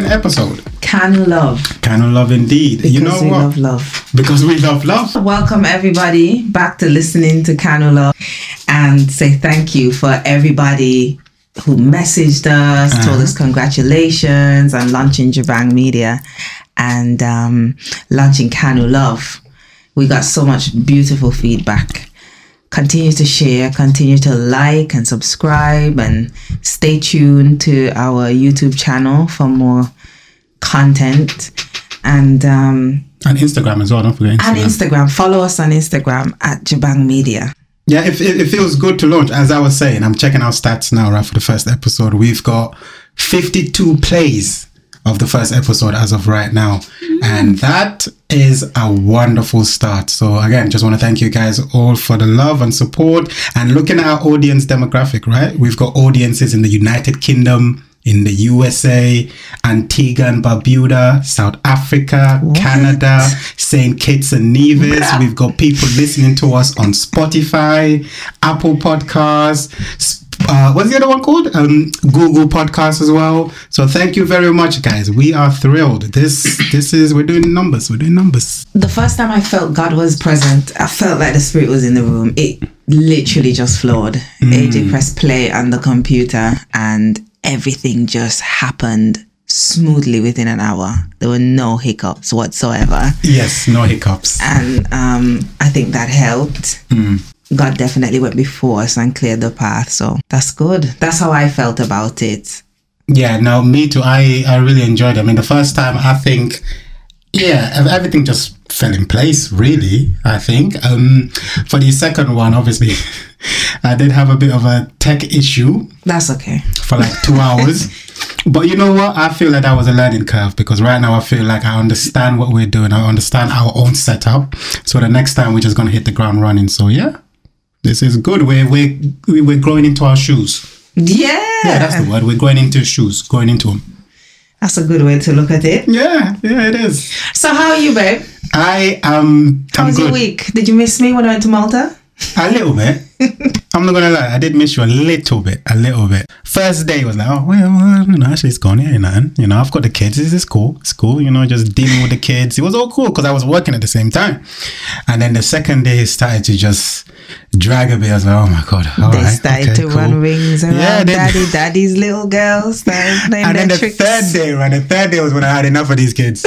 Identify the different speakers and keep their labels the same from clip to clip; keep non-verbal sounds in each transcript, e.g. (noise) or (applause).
Speaker 1: second episode.
Speaker 2: Can love.
Speaker 1: Can love indeed.
Speaker 2: Because
Speaker 1: you know
Speaker 2: we
Speaker 1: what?
Speaker 2: love love.
Speaker 1: Because we love love.
Speaker 2: Welcome everybody back to listening to KanuLove and say thank you for everybody who messaged us,
Speaker 1: Uh-huh.
Speaker 2: told us congratulations on launching Jabang Media and um, launching KanuLove. We got so much beautiful feedback. Continue to share, continue to like and subscribe, and stay tuned to our YouTube channel for more content. And um,
Speaker 1: And Instagram as well. Don't forget Instagram.
Speaker 2: and Instagram. Follow us on Instagram at Jabang Media.
Speaker 1: Yeah, it, it, it feels good to launch. As I was saying, I'm checking our stats now, right, for the first episode. We've got 52 plays of the first episode as of right now. And that is a wonderful start. So, again, just want to thank you guys all for the love and support. And looking at our audience demographic, right? We've got audiences in the United Kingdom, in the USA, Antigua and Barbuda, South Africa, Canada, St. Kitts and Nevis. We've got people listening to us on Spotify, Apple Podcasts. Uh, what's the other one called? Um, Google Podcasts as well. So thank you very much, guys. We are thrilled. This this is we're doing numbers. We're doing numbers.
Speaker 2: The first time I felt God was present, I felt like the Spirit was in the room. It literally just flowed. AJ pressed play on the computer and everything just happened smoothly within an hour. There were no hiccups whatsoever.
Speaker 1: Yes, no hiccups.
Speaker 2: And um, I think that helped. God definitely went before us and cleared the path. So that's good. That's how I felt about it.
Speaker 1: Yeah, no, me too. I, I really enjoyed it. I mean, the first time, I think, yeah, everything just fell in place, really, I think. Um, for the second one, obviously, (laughs) I did have a bit of a tech issue
Speaker 2: That's okay.
Speaker 1: for like two (laughs) hours. But you know what? I feel like that was a learning curve because right now I feel like I understand what we're doing. I understand our own setup. So the next time we're just going to hit the ground running. So yeah, this is good. We're, we're, we're growing into our shoes.
Speaker 2: Yeah.
Speaker 1: Yeah, that's the word. We're growing into shoes, going into them.
Speaker 2: That's a good way to look at it.
Speaker 1: Yeah, yeah, it is.
Speaker 2: So how are you, babe?
Speaker 1: I am.
Speaker 2: How was your week? Did you miss me when I went to Malta?
Speaker 1: A little bit. (laughs) I'm not gonna lie. I did miss you a little bit. A little bit. First day was like, oh well, you know, actually it's gone. Yeah, nothing. You know, I've got the kids. This is cool. It's cool. You know, just dealing with the kids. It was all cool because I was working at the same time. And then the second day, it started to just drag a bit. I was like, oh my god. all
Speaker 2: they
Speaker 1: right,
Speaker 2: started
Speaker 1: okay,
Speaker 2: to
Speaker 1: cool.
Speaker 2: run rings around
Speaker 1: Yeah,
Speaker 2: daddy, (laughs) daddy's little girls.
Speaker 1: And then the
Speaker 2: tricks.
Speaker 1: third day, right? The third day was when I had enough of these kids.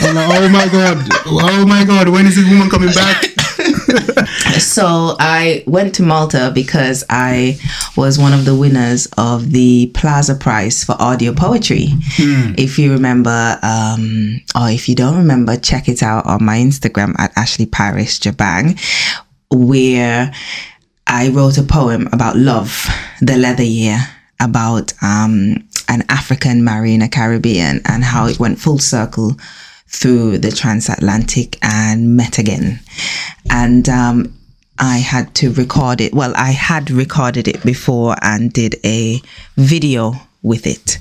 Speaker 1: I'm like, oh my god, oh my god, when is this woman coming back? (laughs) (laughs)
Speaker 2: So I went to Malta because I was one of the winners of the Plaza Prize for audio poetry. If you remember, um, or if you don't remember, check it out on my Instagram at Ashley Paris Jabang, where I wrote a poem about love, the leather year, about um, an African marrying a Caribbean and how it went full circle through the transatlantic and met again. And um, I had to record it. Well, I had recorded it before and did a video with it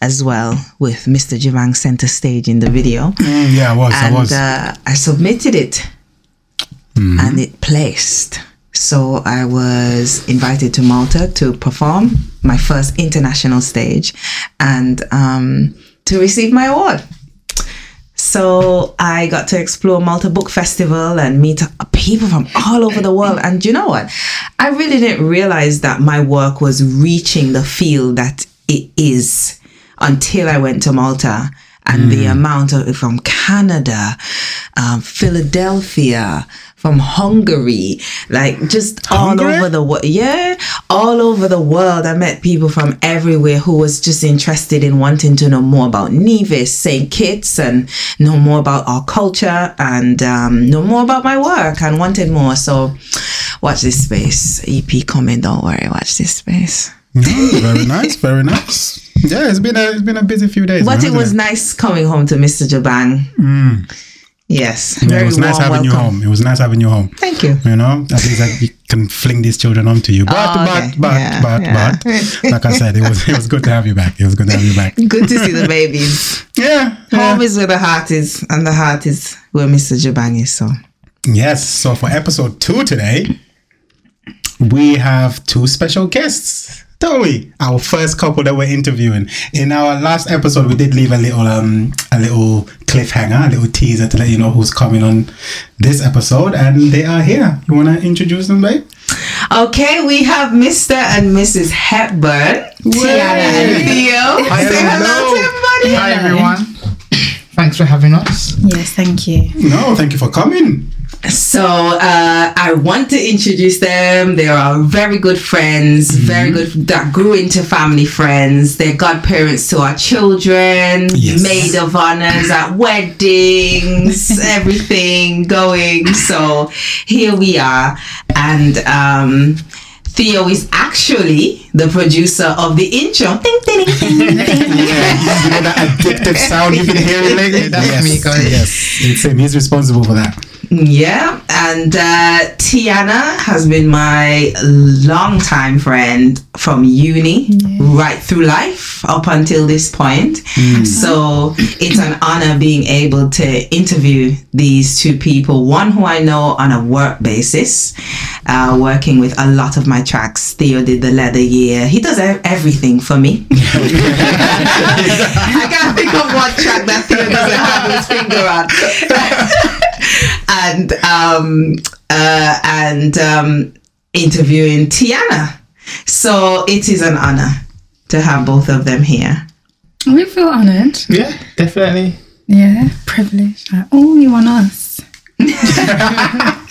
Speaker 2: as well, with Mr. Jabang center stage in the video.
Speaker 1: Mm, yeah, I was, I was.
Speaker 2: uh, I submitted it and it placed. So I was invited to Malta to perform my first international stage and um, to receive my award. So I got to explore Malta Book Festival and meet people from all over the world. And you know what? I really didn't realize that my work was reaching the field that it is until I went to Malta. And the amount of from Canada, um, Philadelphia, from Hungary, like just all
Speaker 1: Hungary?
Speaker 2: over the world. Yeah, all over the world. I met people from everywhere who was just interested in wanting to know more about Nevis, St. Kitts, and know more about our culture and um, know more about my work and wanted more. So, watch this space. EP coming. Don't worry. Watch this space.
Speaker 1: Mm, very nice, very nice. Yeah, it's been a it's been a busy few days.
Speaker 2: But
Speaker 1: man,
Speaker 2: it was nice coming home to Mr. Jabang. Yes,
Speaker 1: it was nice having you home. It was nice having you home.
Speaker 2: Thank you.
Speaker 1: You know, at least like, (laughs) you can fling these children onto you. But
Speaker 2: Oh,
Speaker 1: but
Speaker 2: okay.
Speaker 1: but
Speaker 2: Yeah,
Speaker 1: but
Speaker 2: yeah.
Speaker 1: but like I said, it was it was good to have you back. It was good to have you back.
Speaker 2: Good to see the babies. (laughs)
Speaker 1: Yeah. yeah.
Speaker 2: Home is where the heart is, and the heart is where Mr. Jabang is. So,
Speaker 1: Yes. So for episode two today, we have two special guests. Don't we? Our first couple that we're interviewing. In our last episode, we did leave a little um a little cliffhanger, a little teaser to let you know who's coming on this episode, and they are here. You wanna introduce them, babe?
Speaker 2: Okay, we have Mr. and Mrs. Hepburn, Tiana and Theo. Say hello to everybody.
Speaker 3: Hi everyone. Thanks for having us.
Speaker 4: Yes, thank you.
Speaker 1: No, thank you for coming.
Speaker 2: So uh, I want to introduce them. They are very good friends, very good that grew into family friends. They're godparents to our children,
Speaker 1: Yes.
Speaker 2: maid of honors at weddings, (laughs) everything going. So here we are, and um, Theo is actually the producer of the intro. Ding, ding, ding, ding, ding. (laughs)
Speaker 1: Yeah, you know that addictive sound you've been hearing (laughs) lately?
Speaker 3: That's
Speaker 1: yes,
Speaker 3: me, guys.
Speaker 1: yes, it's him. He's responsible for that.
Speaker 2: Yeah, and uh, Tiana has been my longtime friend from uni right through life up until this point. So it's an honor being able to interview these two people. One who I know on a work basis, uh, working with a lot of my tracks. Theo did the leather year. He does everything for me. (laughs) I can't think of one track that Theo doesn't have his finger on. (laughs) (laughs) and um, uh, and um, interviewing Tiana. So it is an honor to have both of them here.
Speaker 4: We feel honoured.
Speaker 3: Yeah, definitely.
Speaker 4: Yeah, privilege. Like, oh, you want us? (laughs)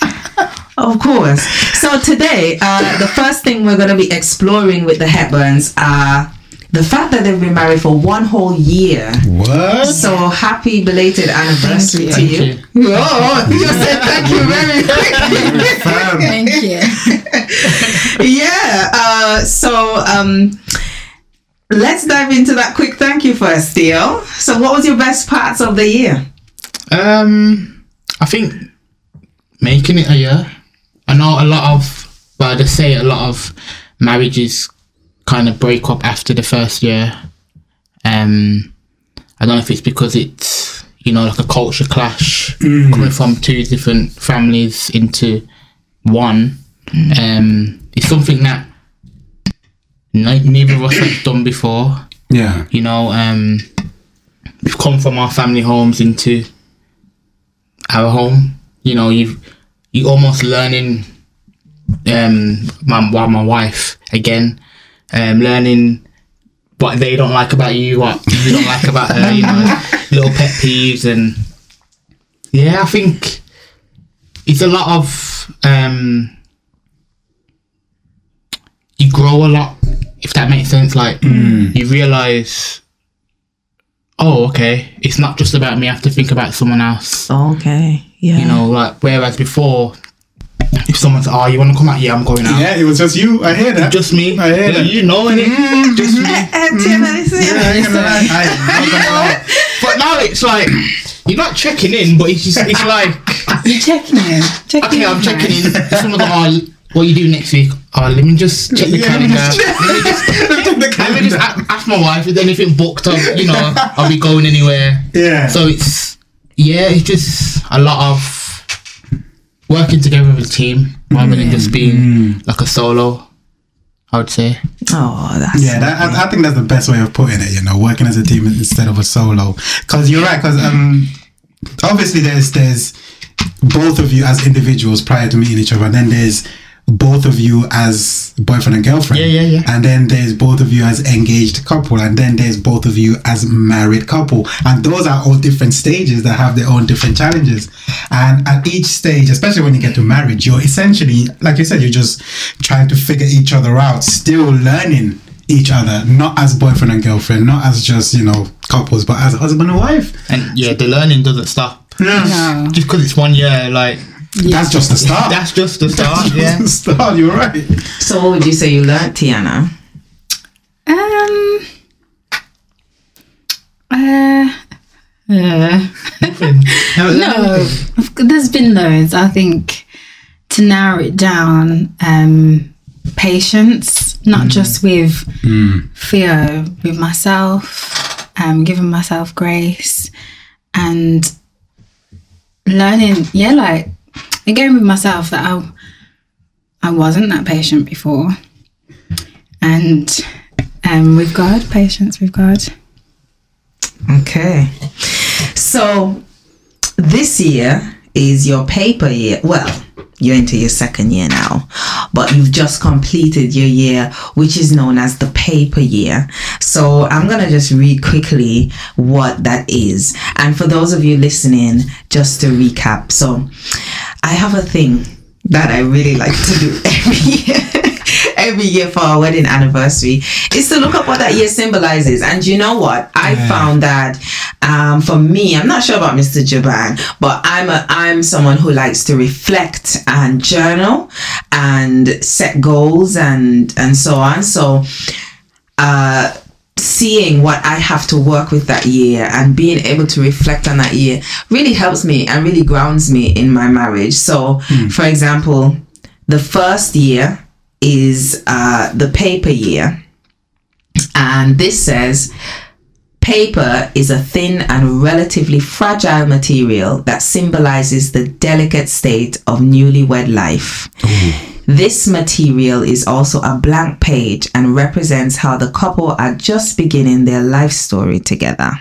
Speaker 2: Of course. So today, uh, the first thing we're going to be exploring with the Hepburns are the fact that they've been married for one whole year.
Speaker 1: What?
Speaker 2: So happy belated anniversary to
Speaker 3: Thank
Speaker 2: you.
Speaker 3: you.
Speaker 2: Oh, you said thank you very (laughs) quickly.
Speaker 4: Thank you. (laughs)
Speaker 2: yeah. Uh, so um, let's dive into that quick thank you first, Theo. So, what was your best parts of the year?
Speaker 3: Um, I think making it a year. I know a lot of, well, they say a lot of marriages kind of break up after the first year. Um, I don't know if it's because it's you know like a culture clash coming from two different families into one. Um, it's something that neither of us have done before.
Speaker 1: Yeah.
Speaker 3: You know, um, we've come from our family homes into our home. You know, you've you almost learning um my well, my wife again, um learning what they don't like about you, what you don't like about her, you know, (laughs) little pet peeves and yeah, I think it's a lot of um you grow a lot if that makes sense. Like you realise oh okay, it's not just about me, I have to think about someone else.
Speaker 2: Okay. Yeah.
Speaker 3: You know, like whereas before if someone said, Oh, you wanna come out? Yeah, I'm going out.
Speaker 1: Yeah, it was just you. I hear that.
Speaker 3: Just me.
Speaker 1: I hear
Speaker 3: Yeah,
Speaker 1: that.
Speaker 3: You know it. Mm-hmm. Just me.
Speaker 2: Eh, eh, Tiana, mm-hmm. this
Speaker 1: Yeah, I ain't gonna lie. I am not gonna (laughs) lie.
Speaker 3: But now it's like you're not checking in, but it's just it's like
Speaker 4: You checking in? Checking
Speaker 3: okay,
Speaker 4: in,
Speaker 3: I'm checking in. Someone like, oh, ah, what you do next week? Oh, let me just check the
Speaker 1: Yeah, let me
Speaker 3: calendar.
Speaker 1: just-
Speaker 3: let me just (laughs) let me just ask my wife if anything booked up. You know, are we going anywhere?
Speaker 1: Yeah.
Speaker 3: So it's yeah, it's just a lot of working together as a team rather than just being like a solo. I would say.
Speaker 2: Oh, that's
Speaker 1: Yeah, that, I, I think that's the best way of putting it. You know, working as a team instead of a solo. Because you're right. Because um, obviously there's there's both of you as individuals prior to meeting each other, and then there's both of you as boyfriend and girlfriend.
Speaker 3: Yeah, yeah, yeah.
Speaker 1: And then there's both of you as engaged couple, and then there's both of you as married couple, and those are all different stages that have their own different challenges. And at each stage, especially when you get to marriage, you're essentially, like you said, you're just trying to figure each other out, still learning each other, not as boyfriend and girlfriend, not as just you know couples, but as husband and wife.
Speaker 3: And yeah, the learning doesn't stop.
Speaker 4: No.
Speaker 3: Just because it's one year, like
Speaker 1: That's just the start.
Speaker 3: that's just the
Speaker 1: That's
Speaker 3: start.
Speaker 1: just
Speaker 3: Yeah.
Speaker 1: the start. You're right.
Speaker 2: So, what would you say you learned, Tiana?
Speaker 4: Um. Uh. uh, (laughs) no, there's been loads. I think to narrow it down, um, patience, not just with Theo, with myself, um, giving myself grace, and learning. Yeah, like again with myself that I I wasn't that patient before, and um, with God, patience with God.
Speaker 2: Okay. So this year is your paper year. Well, you're into your second year now, but you've just completed your year, which is known as the paper year. So I'm going to just read quickly what that is. And for those of you listening, just to recap. So I have a thing that I really like to do (laughs) every year. (laughs) Every year for our wedding anniversary is to look up what that year symbolizes. And you know what? I found that um, for me, I'm not sure about Mr. Jabang, but I'm a I'm someone who likes to reflect and journal and set goals and and so on. So uh seeing what I have to work with that year and being able to reflect on that year really helps me and really grounds me in my marriage. So, for example, the first year is uh, the paper year, and this says paper is a thin and relatively fragile material that symbolizes the delicate state of newlywed life. This material is also a blank page and represents how the couple are just beginning their life story together.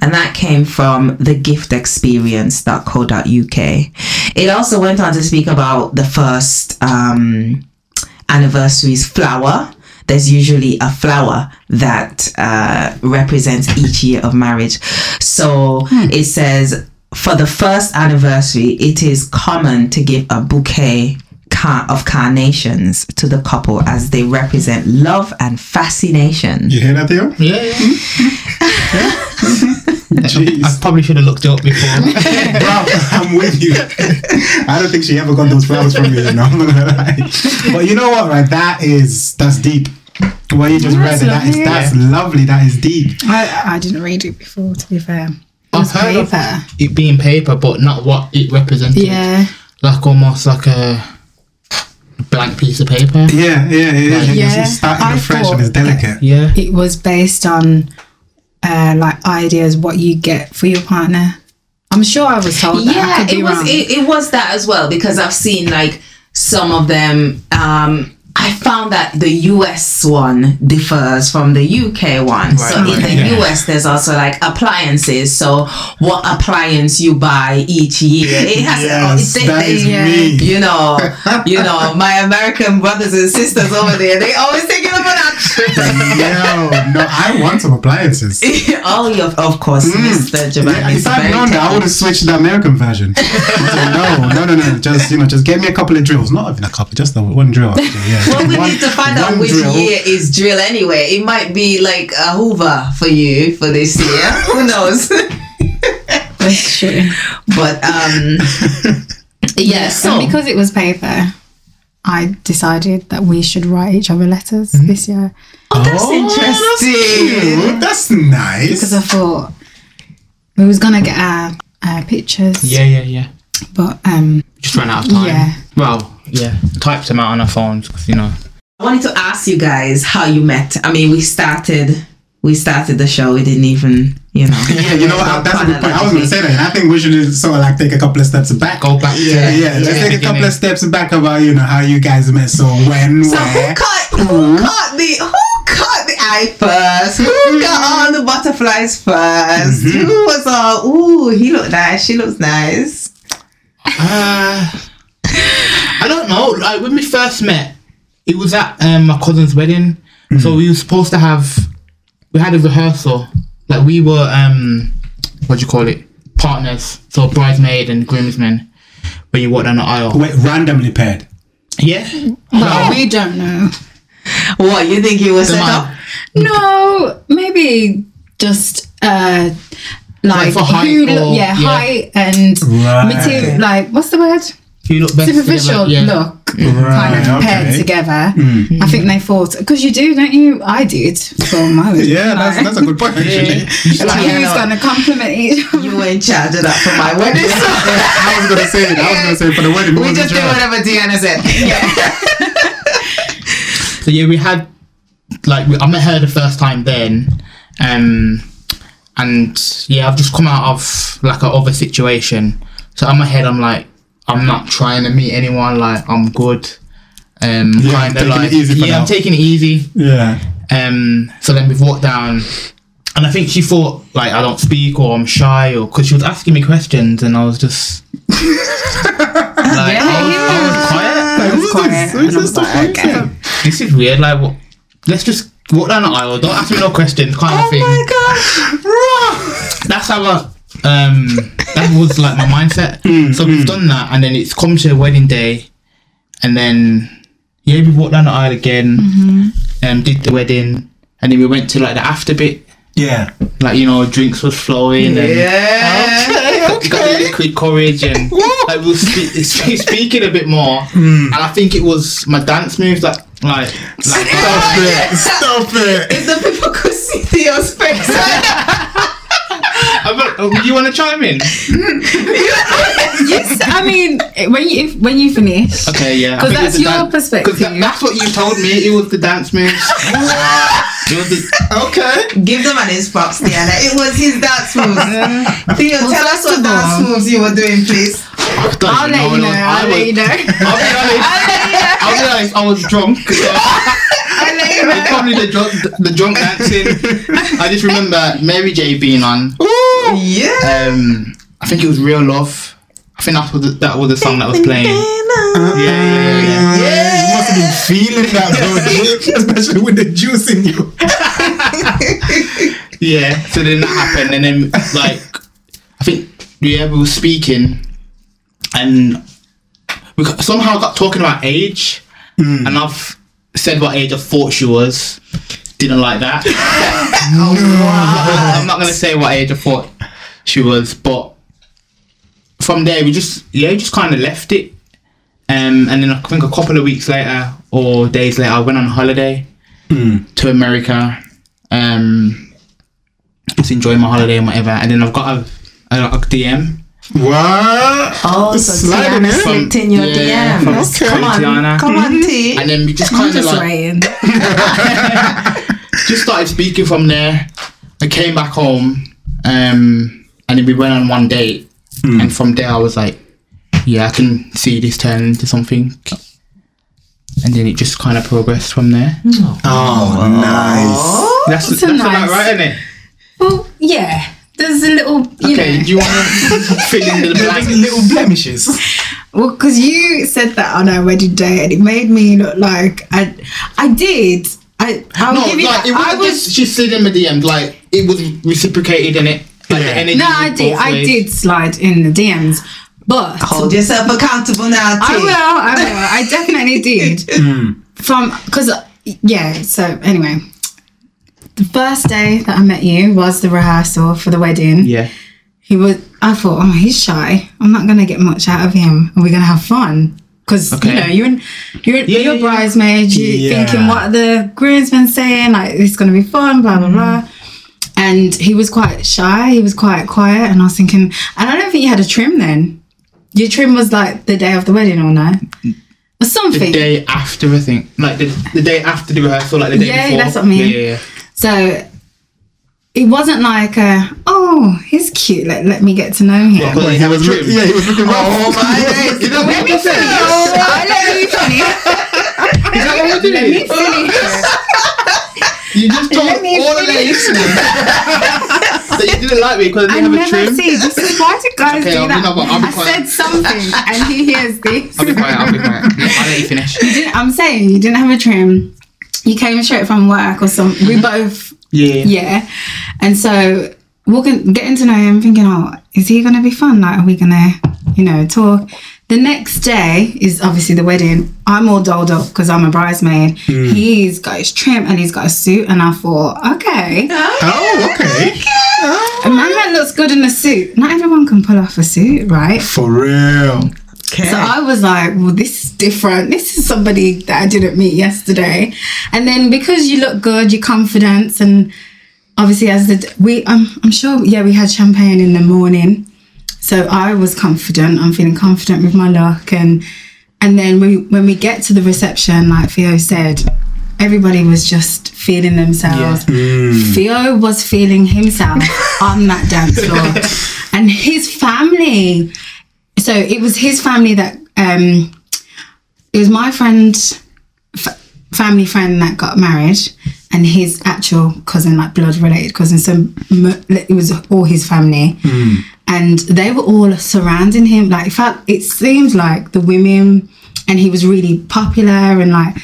Speaker 2: And that came from thegiftexperience.co.uk. It also went on to speak about the first um, anniversary's flower. There's usually a flower that uh, represents each year of marriage. So it says for the first anniversary, it is common to give a bouquet car- of carnations to the couple as they represent love and fascination.
Speaker 1: You hear that, Theo?
Speaker 3: Yeah, yeah. (laughs)
Speaker 1: Jeez.
Speaker 3: I probably should have looked up before. (laughs)
Speaker 1: Bro, I'm with you. I don't think she ever got those flowers from me, you know. I'm not gonna lie. But you know what, right? That is that's deep. What you just
Speaker 4: That's
Speaker 1: read, that is
Speaker 4: lovely.
Speaker 1: that's lovely. That is deep.
Speaker 4: I, I didn't read it before, to be fair. It
Speaker 3: I've
Speaker 4: was
Speaker 3: heard of
Speaker 4: paper.
Speaker 3: it being paper, but not what it represented.
Speaker 4: Yeah.
Speaker 3: Like almost like a blank piece of paper.
Speaker 1: Yeah, yeah, yeah. yeah.
Speaker 4: Yeah,
Speaker 1: It's starting
Speaker 4: I
Speaker 1: afresh
Speaker 4: thought
Speaker 1: and it's delicate.
Speaker 3: Yeah.
Speaker 4: It was based on uh, like ideas what you get for your partner. I'm sure I was told that. I
Speaker 2: yeah
Speaker 4: could be
Speaker 2: it was
Speaker 4: wrong.
Speaker 2: it, it was that as well because i've seen like some of them um I found that the US one differs from the UK one. so
Speaker 3: Right,
Speaker 2: in the
Speaker 3: yeah.
Speaker 2: US, there's also like appliances. So what appliance you buy each year? It has
Speaker 1: Yes, oh,
Speaker 2: they-
Speaker 1: that
Speaker 2: they-
Speaker 1: is
Speaker 4: yeah.
Speaker 1: me.
Speaker 2: you know, you (laughs) know, my American brothers and sisters over there, they always take it up a notch.
Speaker 1: Yo, no, I want some appliances. (laughs)
Speaker 2: oh, of course, mm. Mr. Jabang
Speaker 1: Yeah, if I'd known that, I would have switched to the American version. (laughs) Said, no, no, no, no. Just you know, just get me a couple of drills. Not even a couple, just the one drill. Actually, yeah.
Speaker 2: Well, we
Speaker 1: One-
Speaker 2: need to find out which
Speaker 1: drill.
Speaker 2: year is drill anyway. It might be like a Hoover for you for this year. (laughs) Who knows? (laughs)
Speaker 4: That's true.
Speaker 2: but um, (laughs) yeah. So
Speaker 4: because it was paper, I decided that we should write each other letters
Speaker 1: Mm-hmm.
Speaker 4: this year
Speaker 2: oh, that's
Speaker 1: Oh,
Speaker 2: interesting.
Speaker 1: Cute. That's nice.
Speaker 4: because I thought we was gonna get our, our pictures,
Speaker 3: Yeah, yeah, yeah.
Speaker 4: but um,
Speaker 3: Just ran out of time.
Speaker 4: Yeah.
Speaker 3: Well, yeah. Typed them out on our phones because you know.
Speaker 2: I wanted to ask you guys how you met. I mean, we started. We started the show. We didn't even, you know. (laughs)
Speaker 1: yeah, you know what? That's a good point. I was going to say that. and I think we should sort of like take a couple of steps back.
Speaker 3: Go back.
Speaker 1: Yeah,
Speaker 3: to,
Speaker 1: yeah. Let's
Speaker 3: to
Speaker 1: take a couple of steps back about you know how you guys met. So when,
Speaker 2: So
Speaker 1: where?
Speaker 2: who caught who caught the who caught the eye first? Who got all the butterflies 1st Who was all ooh, he looked nice, she looks nice.
Speaker 3: Uh, I don't know. Like when we first met, it was at um, my cousin's wedding. So we were supposed to have, we had a rehearsal. Like we were, um, what do you call it? Partners. So bridesmaid and groomsmen. When you walk down the aisle.
Speaker 1: Wait, randomly paired.
Speaker 3: Yeah.
Speaker 4: well, we don't know.
Speaker 2: What you think you were set up?
Speaker 4: No, maybe just uh, like,
Speaker 3: for height
Speaker 4: who
Speaker 3: or-
Speaker 4: look, yeah,
Speaker 3: yeah.
Speaker 4: height and
Speaker 1: Right.
Speaker 4: material. Like, what's the word?
Speaker 3: You look best
Speaker 4: Superficial
Speaker 3: together, yeah.
Speaker 4: look, kind
Speaker 1: Right,
Speaker 4: of paired
Speaker 1: okay.
Speaker 4: together. I think they thought because you do, don't you? I did for my. (laughs)
Speaker 1: Yeah, that's, that's a good point actually. (laughs)
Speaker 4: like,
Speaker 2: Yeah,
Speaker 4: who's
Speaker 2: no.
Speaker 4: going to compliment each (laughs) other?
Speaker 2: You were in charge of that for my wedding.
Speaker 1: I was gonna say it. I was gonna say for the wedding.
Speaker 2: we
Speaker 1: was in
Speaker 2: just did
Speaker 1: charge?
Speaker 2: whatever Tiana said.
Speaker 3: So yeah, we had like we- I met her the first time then, um, and yeah, I've just come out of like a other situation. So in my head, I'm like, I'm not trying to meet anyone. Like I'm good. Um,
Speaker 1: Yeah,
Speaker 3: kind of
Speaker 1: taking
Speaker 3: like
Speaker 1: it easy for
Speaker 3: yeah,
Speaker 1: now.
Speaker 3: I'm taking it easy.
Speaker 1: Yeah.
Speaker 3: Um, so then we've walked down, and I think she thought like I don't speak or I'm shy or because she was asking me questions, and I was just (laughs) like I, was, I was quiet.
Speaker 1: Like, this?
Speaker 4: I was
Speaker 1: stuff
Speaker 4: like,
Speaker 1: like
Speaker 4: okay.
Speaker 3: This is weird. Like, what? let's just walk down the aisle. Don't ask me no questions, kind of thing. (laughs) That's how I. Um, that was like my mindset. (laughs) Mm, so we've mm. done that, and then it's come to the wedding day, and then yeah, we walked down the aisle again, and did the wedding, and then we went to like the after bit.
Speaker 1: Yeah.
Speaker 3: Like you know, drinks was flowing, and
Speaker 2: Yeah.
Speaker 3: got, (laughs) got the liquid courage, and (laughs) like we were spe- spe- speaking a bit more. Mm. And I think it was my dance moves, like like like.
Speaker 1: Stop it. Stop it.
Speaker 2: If the people could see Theo's face.
Speaker 3: Oh, I bet- oh, you want to chime in? (laughs)
Speaker 4: Yes, I mean, when you if, when you finish,
Speaker 3: Okay, yeah. I
Speaker 4: 'Cause
Speaker 3: think
Speaker 4: that's your
Speaker 3: dan-
Speaker 4: perspective.
Speaker 3: 'cause that- that's what you told me. It was the dance moves. (laughs) the,
Speaker 1: Okay.
Speaker 2: Give the man his props, Tiana. It was his dance moves. Theo,
Speaker 4: Well,
Speaker 2: tell us what dance
Speaker 4: all-
Speaker 2: moves you were doing, please.
Speaker 3: I don't
Speaker 4: I'll
Speaker 3: even
Speaker 4: let you know.
Speaker 3: was. I
Speaker 4: I'll let
Speaker 3: was-
Speaker 4: you know.
Speaker 3: I'll be honest. (laughs) I'll be honest. I was drunk.
Speaker 2: I'll let you
Speaker 3: it's probably the drunk, the drunk dancing. I just remember Mary J being on.
Speaker 2: Yeah.
Speaker 3: Um, I think it was Real Love. I think that was the, that was the song that was playing. Yeah, yeah, yeah.
Speaker 1: Yeah. You must have been feeling that, bro. (laughs) Especially with the juice in you. (laughs)
Speaker 3: Yeah, so then that happened, and then like I think yeah we were speaking, and we got, somehow got talking about age, and I've said what age I thought she was. Didn't like that. (laughs) I'm not gonna say what age I thought she was, but from there we just yeah just kind of left it, um, and then I think a couple of weeks later or days later I went on holiday to America. Um, just enjoying my holiday and whatever. And then I've got a, a, a DM
Speaker 1: What?
Speaker 2: Oh, so
Speaker 1: Sliding
Speaker 2: Tiana
Speaker 1: in.
Speaker 2: slipped in your
Speaker 3: Yeah,
Speaker 2: DMs.
Speaker 3: from-
Speaker 1: Okay.
Speaker 2: Come on,
Speaker 3: Tiana.
Speaker 2: come on, T.
Speaker 3: and then we just kind of
Speaker 4: just
Speaker 3: like (laughs) just started speaking from there. I came back home, um, and then we went on one date, hmm. and from there I was like, yeah, I can see this turn into something. And then it just kind of progressed from there.
Speaker 1: Oh, oh, nice.
Speaker 3: That's
Speaker 4: That's
Speaker 3: that's
Speaker 4: a
Speaker 3: about right, isn't it?
Speaker 4: Well, yeah. There's a little, you
Speaker 3: Okay,
Speaker 4: know.
Speaker 3: do you want to (laughs) fill in the
Speaker 1: There's
Speaker 3: blanks?
Speaker 1: little blemishes.
Speaker 4: Well, because you said that on our wedding day, and it made me look like I, I did. I, I'll
Speaker 3: No,
Speaker 4: give you
Speaker 3: like
Speaker 4: that.
Speaker 3: it
Speaker 4: I
Speaker 3: wasn't
Speaker 4: was.
Speaker 3: just she slid in my DMs. Like it was reciprocated in it. Like the
Speaker 1: Yeah.
Speaker 3: energy.
Speaker 4: no, I did. I
Speaker 3: ways.
Speaker 4: did slide in the DMs, but
Speaker 2: Hold yourself accountable now, T.
Speaker 4: I will. I will. I definitely (laughs) did. Hmm. From because yeah. So anyway, the first day that I met you was the rehearsal for the wedding.
Speaker 3: Yeah.
Speaker 4: He was. I thought, oh, he's shy. I'm not gonna get much out of him. Are we gonna have fun? Because
Speaker 3: Okay.
Speaker 4: you know you're in, you're
Speaker 3: Yeah,
Speaker 4: you're
Speaker 3: yeah, yeah.
Speaker 4: bridesmaid. You're
Speaker 1: Yeah.
Speaker 4: thinking what are the groomsmen saying like it's gonna be fun. Blah blah blah. And he was quite shy. He was quite quiet. And I was thinking, and I don't think you had a trim then. Your trim was like the day of the wedding or no? Or something.
Speaker 3: The day after, I think. Like the, the day after the rehearsal, like the day
Speaker 4: Yeah,
Speaker 3: before.
Speaker 4: that's what I mean.
Speaker 3: Yeah, yeah, yeah.
Speaker 4: So it wasn't like a, oh, he's cute. Let, let me get to know him.
Speaker 3: Well, 'cause
Speaker 1: Wait,
Speaker 3: he
Speaker 1: he
Speaker 3: had a
Speaker 1: was
Speaker 3: trim.
Speaker 1: look- yeah, he was looking
Speaker 2: Oh my (laughs) days.
Speaker 3: Is that what you're?
Speaker 4: I let you finish.
Speaker 3: Is that what you're
Speaker 4: Let me finish. (laughs)
Speaker 3: You just told all of the
Speaker 4: finish.
Speaker 3: listeners that you didn't like me because I
Speaker 4: I
Speaker 3: didn't have a
Speaker 4: never
Speaker 3: trim.
Speaker 4: see. This is why do guys
Speaker 3: Okay,
Speaker 4: do
Speaker 3: I'll
Speaker 4: that?
Speaker 3: I'll be
Speaker 4: I said something (laughs) and he hears this.
Speaker 3: I'll be quiet. I'll be quiet. I'll let you finish.
Speaker 4: You didn't- I'm saying you didn't have a trim. You came straight from work or something. We both, (laughs)
Speaker 3: Yeah.
Speaker 4: yeah. And so walking, getting to know him, thinking, oh, is he going to be fun? Like, are we going to, you know, talk? The next day is obviously the wedding. I'm all dolled up because I'm a bridesmaid. Hmm. He's got his trim and he's got a suit. And I thought, okay,
Speaker 1: Oh, okay. (laughs)
Speaker 4: a man that looks good in a suit. Not everyone can pull off a suit, right?
Speaker 1: For real.
Speaker 2: Okay.
Speaker 4: So I was like, well, this is different. This is somebody that I didn't meet yesterday. And then because you look good, your confidence, and obviously as the we, I'm, I'm sure, yeah, we had champagne in the morning. So I was confident. I'm feeling confident with my look, and and then we, when we get to the reception, like Theo said, everybody was just feeling themselves. Theo was feeling himself (laughs) on that dance floor, and his family so it was his family that um it was my friend family friend that got married, and his actual cousin, like blood related cousin. So it was all his family, and they were all surrounding him. Like, in fact, it seems like the women, and he was really popular, and like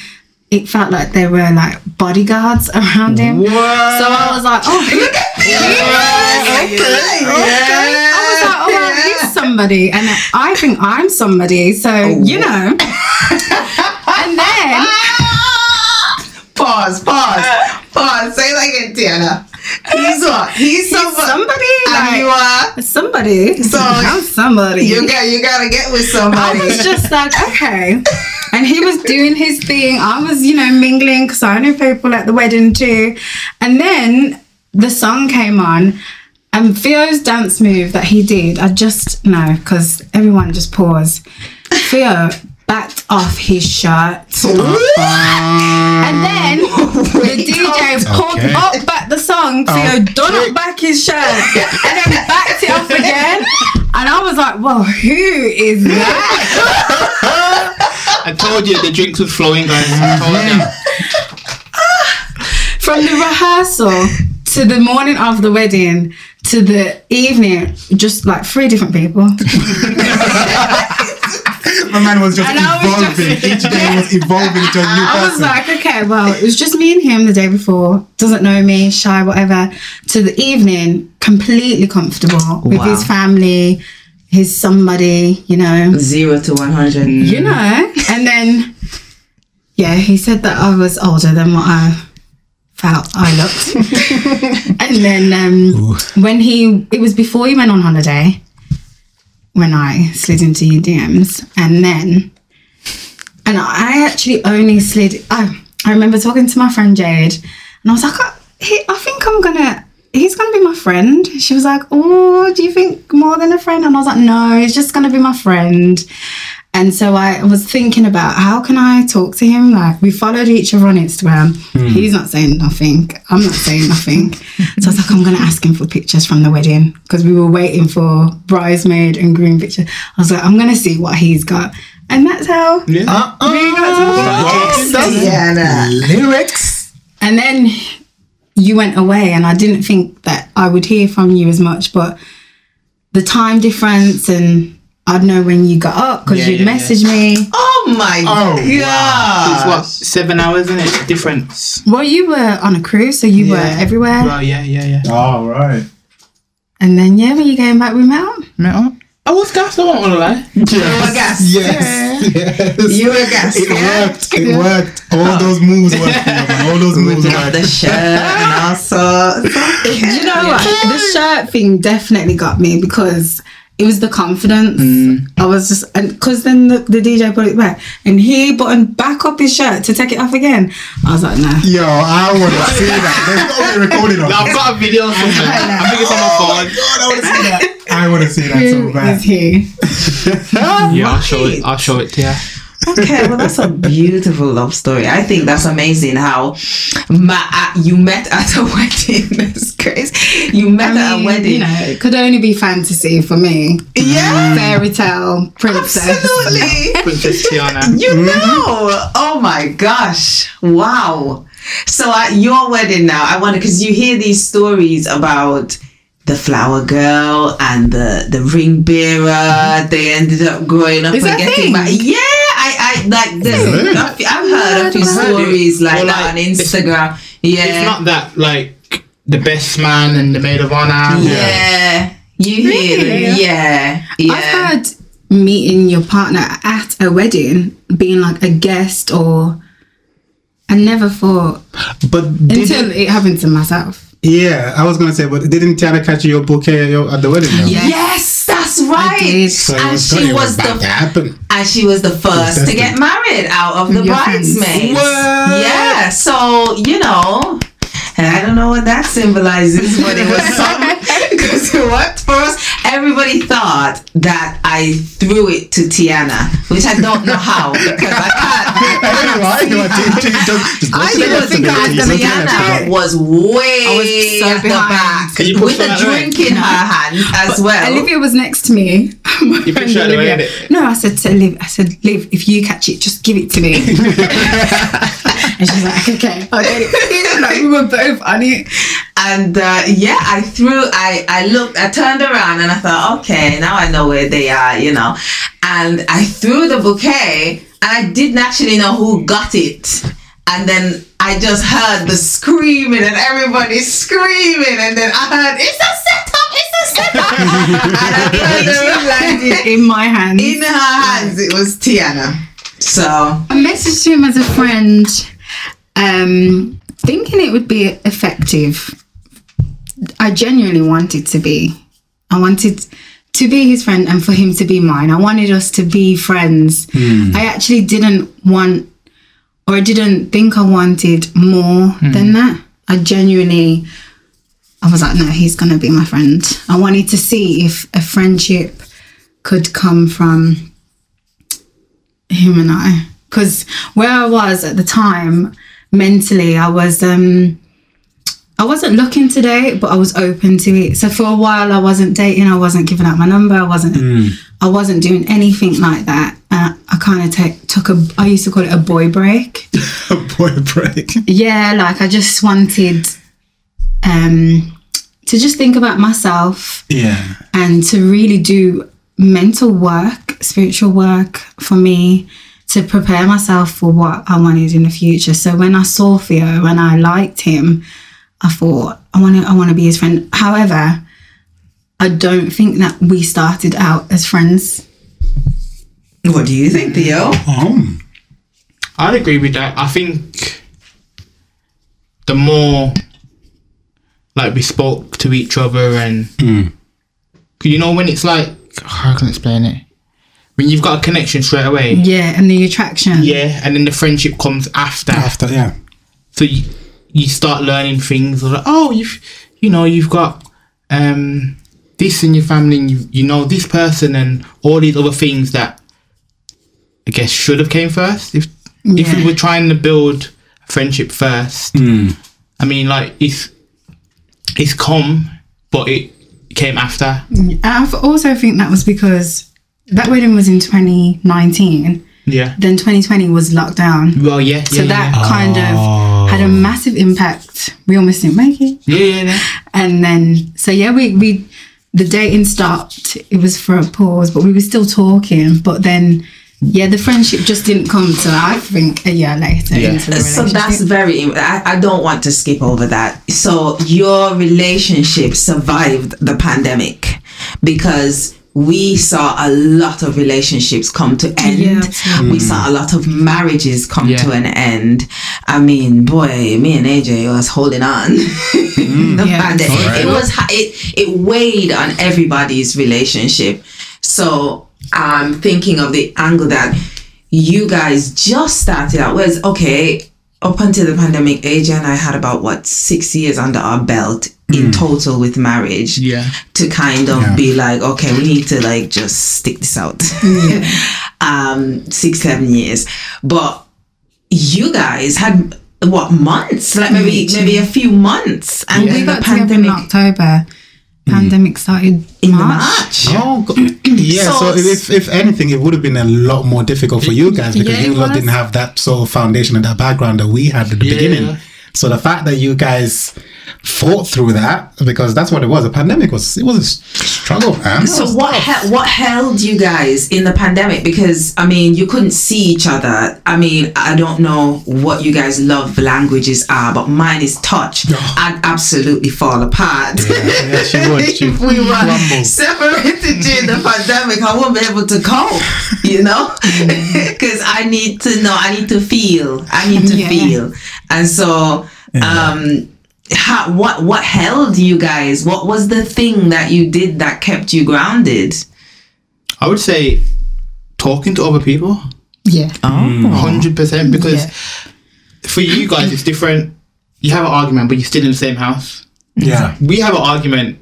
Speaker 4: it felt like there were like bodyguards (laughs) around him. So I was like, oh, look at me! (laughs) I was like, oh, well, he's somebody, and I think I'm somebody. So oh. you know. (laughs) and then
Speaker 2: Pause, pause, pause. Say like it, Tiana. He's what? He's somebody.
Speaker 4: somebody,
Speaker 2: ah,
Speaker 4: like,
Speaker 2: you are.
Speaker 4: somebody.
Speaker 2: So, (laughs)
Speaker 4: I'm somebody.
Speaker 2: You got. You gotta get with somebody.
Speaker 4: I
Speaker 2: somebody.
Speaker 4: was just like, okay. And he was doing his thing. I was, you know, mingling because I knew people at the wedding too. And then the song came on. And Theo's dance move that he did, I just no, because everyone just paused. Theo backed off his shirt. And then the (laughs) oh DJ pulled
Speaker 1: Okay.
Speaker 4: up back the song. Theo oh. done up back his shirt (laughs) and then backed it off again. And I was like, well, who is that?
Speaker 3: I told you the drinks was flowing, guys. I told you. Mm-hmm. Ah.
Speaker 4: From the rehearsal to the morning of the wedding to the evening, just like three different people. (laughs)
Speaker 1: My man was just
Speaker 4: And I was
Speaker 1: evolving.
Speaker 4: just-
Speaker 1: Each day (laughs) was evolving into a new
Speaker 4: I was
Speaker 1: person.
Speaker 4: like, okay, well, it was just me and him the day before. Doesn't know me, shy, whatever. To the evening, completely comfortable with his family, his somebody, you know.
Speaker 2: Zero to one hundred.
Speaker 4: you know. And then, yeah, he said that I was older than what I felt I looked. (laughs) and then um, when he, it was before he went on holiday, when I slid into your DMs, and then, and I actually only slid. I I remember talking to my friend Jade, and I was like, I, he, I think I'm gonna. He's gonna be my friend. She was like, "Oh, do you think more than a friend?" And I was like, "No, he's just gonna be my friend." And so I was thinking about how can I talk to him? Like we followed each other on Instagram. Hmm. He's not saying nothing. I'm not saying nothing. (laughs) so I was like, I'm gonna ask him for pictures from the wedding because we were waiting for bridesmaid and groom picture. I was like, I'm gonna see what he's got, and that's how
Speaker 3: Yeah.
Speaker 1: Uh-uh.
Speaker 4: we got to uh-uh.
Speaker 2: Tiana.
Speaker 1: Lyrics.
Speaker 4: and then you went away, and I didn't think that I would hear from you as much, but the time difference and I'd know when you got up because
Speaker 3: Yeah,
Speaker 4: you'd
Speaker 3: yeah,
Speaker 4: message me.
Speaker 2: Oh my
Speaker 1: Oh,
Speaker 3: It's what seven hours in it difference.
Speaker 4: Well, you were on a cruise, so you were
Speaker 3: Yeah.
Speaker 4: everywhere.
Speaker 3: Well, yeah, yeah, yeah.
Speaker 1: All right.
Speaker 4: And then, yeah, when you came back, we met up.
Speaker 3: Met up. Oh, I was gassed. I won't wanna lie.
Speaker 2: You were gassed.
Speaker 1: Yes. Yes.
Speaker 2: You were gassed.
Speaker 1: It
Speaker 2: yeah?
Speaker 1: worked. It worked. All those moves worked. All those moves
Speaker 2: Got the shirt and also.
Speaker 4: Do (laughs) you know what? The shirt thing definitely got me because it was the confidence. Mm. I was just, and because then the, the DJ put it back and he buttoned back up his shirt to take it off again. I was like, nah.
Speaker 1: Yo, I want to see that. There's got to be (laughs) recording on.
Speaker 3: I've got a video somewhere. I think it's on my oh phone.
Speaker 1: God, I want to see that. (laughs) I want to see that so
Speaker 4: Who
Speaker 1: bad.
Speaker 4: is he? (laughs)
Speaker 3: Yeah, I'll show it. I'll show it to you.
Speaker 2: Okay, well, that's a beautiful love story. I think that's amazing how ma- uh, you met at a (laughs) wedding. That's crazy. You met
Speaker 4: I
Speaker 2: at a wedding.
Speaker 4: You know, it could only be fantasy for me.
Speaker 2: yeah,
Speaker 4: Fairy tale princess.
Speaker 2: absolutely. (laughs)
Speaker 3: Princess Tiana.
Speaker 2: You know. Oh my gosh. Wow. So at your wedding now, I wonder because you hear these stories about the flower girl and the the ring bearer. They ended up growing up
Speaker 4: Is
Speaker 2: and getting
Speaker 4: thing?
Speaker 2: married. Yeah, I I like there's, I've, I've heard a few
Speaker 3: I've heard it.
Speaker 2: stories like
Speaker 3: Well,
Speaker 2: that on
Speaker 3: like, it's-
Speaker 2: Instagram. Yeah.
Speaker 3: It's not that like the best man and the maid of honor.
Speaker 2: yeah. You hear
Speaker 4: Really?
Speaker 2: Yeah. Yeah.
Speaker 4: I've had meeting your partner at a wedding being like a guest or I never thought
Speaker 1: But
Speaker 4: until it happened to myself.
Speaker 1: yeah, I was gonna say, but didn't Tiana catch your bouquet at, your, at the wedding? Though?
Speaker 4: Yeah.
Speaker 2: Yes, that's right.
Speaker 4: did.
Speaker 1: So it
Speaker 2: and
Speaker 1: was,
Speaker 2: she
Speaker 1: it
Speaker 2: was
Speaker 1: about
Speaker 2: the
Speaker 1: to happen.
Speaker 2: and she was the first to get married out of the
Speaker 4: Your
Speaker 2: bridesmaids.
Speaker 1: What?
Speaker 2: Yeah, so you know, and I don't know what that symbolizes, but it was (laughs) something because it worked for us. Everybody thought that I threw it to Tiana, which I don't know how because I can't. (laughs)
Speaker 1: Why? You are teaching- just- just go
Speaker 2: I didn't think
Speaker 1: of it,
Speaker 2: I was gonna
Speaker 1: Go to the left of
Speaker 2: Tiana was way
Speaker 4: I was so
Speaker 2: at the
Speaker 4: behind.
Speaker 2: back
Speaker 3: you
Speaker 2: with a drink in her hand as well.
Speaker 4: Olivia was next to me. (laughs)
Speaker 3: You
Speaker 4: friend
Speaker 3: pushed her out of the
Speaker 4: Olivia-
Speaker 3: innit?
Speaker 4: No, I said to Liv, I said, Liv, if you catch it, just give it to me. (laughs) and she's like, okay, I'll get it. like we were both on it.
Speaker 2: And uh, yeah, I threw, I, I looked, I turned around and I thought, okay, now I know where they are, you know. And I threw the bouquet and I didn't actually know who got it. And then I just heard the screaming and everybody screaming. And then I heard, it's a setup, it's a setup. (laughs) and I turned around,
Speaker 4: Landed in my hands.
Speaker 2: in her hands, it was Tiana. So,
Speaker 4: I messaged him as a friend, um, thinking it would be effective. I genuinely wanted to be. I wanted to be his friend and for him to be mine. I wanted us to be friends. I actually didn't want, or I didn't think I wanted more than that. I genuinely, I was like, no, he's going to be my friend. I wanted to see if a friendship could come from him and I. Because where I was at the time, mentally, I was um I wasn't looking to date, but I was open to it. So for a while, I wasn't dating. I wasn't giving out my number. I wasn't. I wasn't doing anything like that. And I kind of take took a. I used to call it a boy break. (laughs)
Speaker 1: A boy break.
Speaker 4: Yeah, like I just wanted um to just think about myself
Speaker 1: Yeah.
Speaker 4: and to really do mental work, spiritual work for me to prepare myself for what I wanted in the future. So when I saw Theo, and I liked him, I thought I want to I want to be his friend. However, I don't think that we started out as friends.
Speaker 2: what do you think, Theo?
Speaker 1: Um.
Speaker 3: I'd agree with that. I think the more like we spoke to each other and you know when it's like how can I explain it? When you've got a connection straight away.
Speaker 4: Yeah, and the attraction.
Speaker 3: Yeah, and then the friendship comes after.
Speaker 1: After yeah.
Speaker 3: So you, you start learning things like, oh, you've you know, you've got um this in your family and you you know this person and all these other things that I guess should have came first. If if we
Speaker 4: Yeah.
Speaker 3: were trying to build a friendship first, I mean like it's it's come, but it came after.
Speaker 4: I also think that was because that wedding was in 2019.
Speaker 3: Yeah.
Speaker 4: Then 2020 was lockdown.
Speaker 3: Well, yeah.
Speaker 4: So
Speaker 3: yeah,
Speaker 4: that kind of had a massive impact. We almost didn't make it.
Speaker 3: yeah, yeah, yeah.
Speaker 4: And then, so yeah, we, we, the dating stopped. It was for a pause, but we were still talking. But then, yeah, the friendship just didn't come to, I think, a year later
Speaker 3: Yeah.
Speaker 4: into the
Speaker 2: So that's very. I, I don't want to skip over that. So your relationship survived the pandemic because we saw a lot of relationships come to end.
Speaker 4: Yeah, absolutely.
Speaker 2: we saw a lot of marriages come
Speaker 3: Yeah.
Speaker 2: to an end. I mean, boy, me and AJ was holding on. (laughs) Mm. the
Speaker 4: Yeah.
Speaker 2: pandemic.
Speaker 1: Alright.
Speaker 2: It was it it weighed on everybody's relationship. So I'm thinking of the angle that you guys just started out. Whereas okay, up until the pandemic, AJ and I had about what six years under our belt in mm. total with marriage
Speaker 3: Yeah.
Speaker 2: to kind of
Speaker 1: Yeah.
Speaker 2: be like, okay, we need to like just stick this out. Mm. (laughs) um, six, seven years. But you guys had what months? Like maybe maybe a few months. And
Speaker 4: we got
Speaker 2: the
Speaker 4: in
Speaker 2: pandemic
Speaker 4: October. Hmm. Pandemic started
Speaker 2: in
Speaker 4: March.
Speaker 2: March.
Speaker 1: Oh, go- (clears throat) yeah.
Speaker 2: So
Speaker 1: So, if, if anything, it would have been a lot more difficult for you guys because
Speaker 4: Yeah,
Speaker 1: you lot didn't have that sort of foundation and that background that we had at the
Speaker 3: Yeah.
Speaker 1: beginning. So the fact that you guys fought through that because that's what it was. A pandemic was it was a struggle, man.
Speaker 2: So what he- what held you guys in the pandemic? Because I mean, you couldn't see each other. I mean, I don't know what you guys love languages are, but mine is touch. I'd absolutely fall apart.
Speaker 1: yeah, she would. (laughs) She
Speaker 2: if we were
Speaker 1: crumble.
Speaker 2: separated during the pandemic, I won't be able to cope. You know, (laughs) (laughs) because I need to know. I need to feel. I need to
Speaker 4: Yeah.
Speaker 2: feel. And so, um, how, what what held you guys? What was the thing that you did that kept you grounded?
Speaker 3: I would say talking to other people.
Speaker 4: Yeah. Oh.
Speaker 3: hundred percent because
Speaker 4: Yeah.
Speaker 3: for you guys it's different. You have an argument, but you're still in the same house.
Speaker 1: Yeah.
Speaker 3: We have an argument.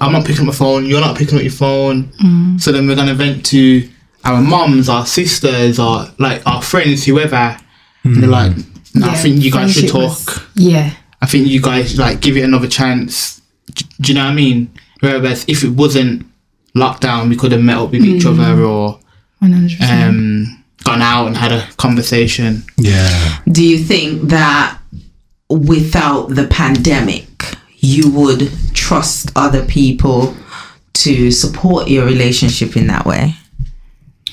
Speaker 3: I'm not picking up my phone. You're not picking up your phone. Mm. So then we're gonna vent to our mums, our sisters, our like our friends, whoever. And they're mm. like, "No, I think you guys should talk.
Speaker 4: was- yeah.
Speaker 3: I think you guys like give it another chance." D- do you know what I mean? Whereas if it wasn't lockdown, we could have met up with each other or
Speaker 4: 100%.
Speaker 3: um, gone out and had a conversation.
Speaker 1: Yeah.
Speaker 2: Do you think that without the pandemic, you would trust other people to support your relationship in that way?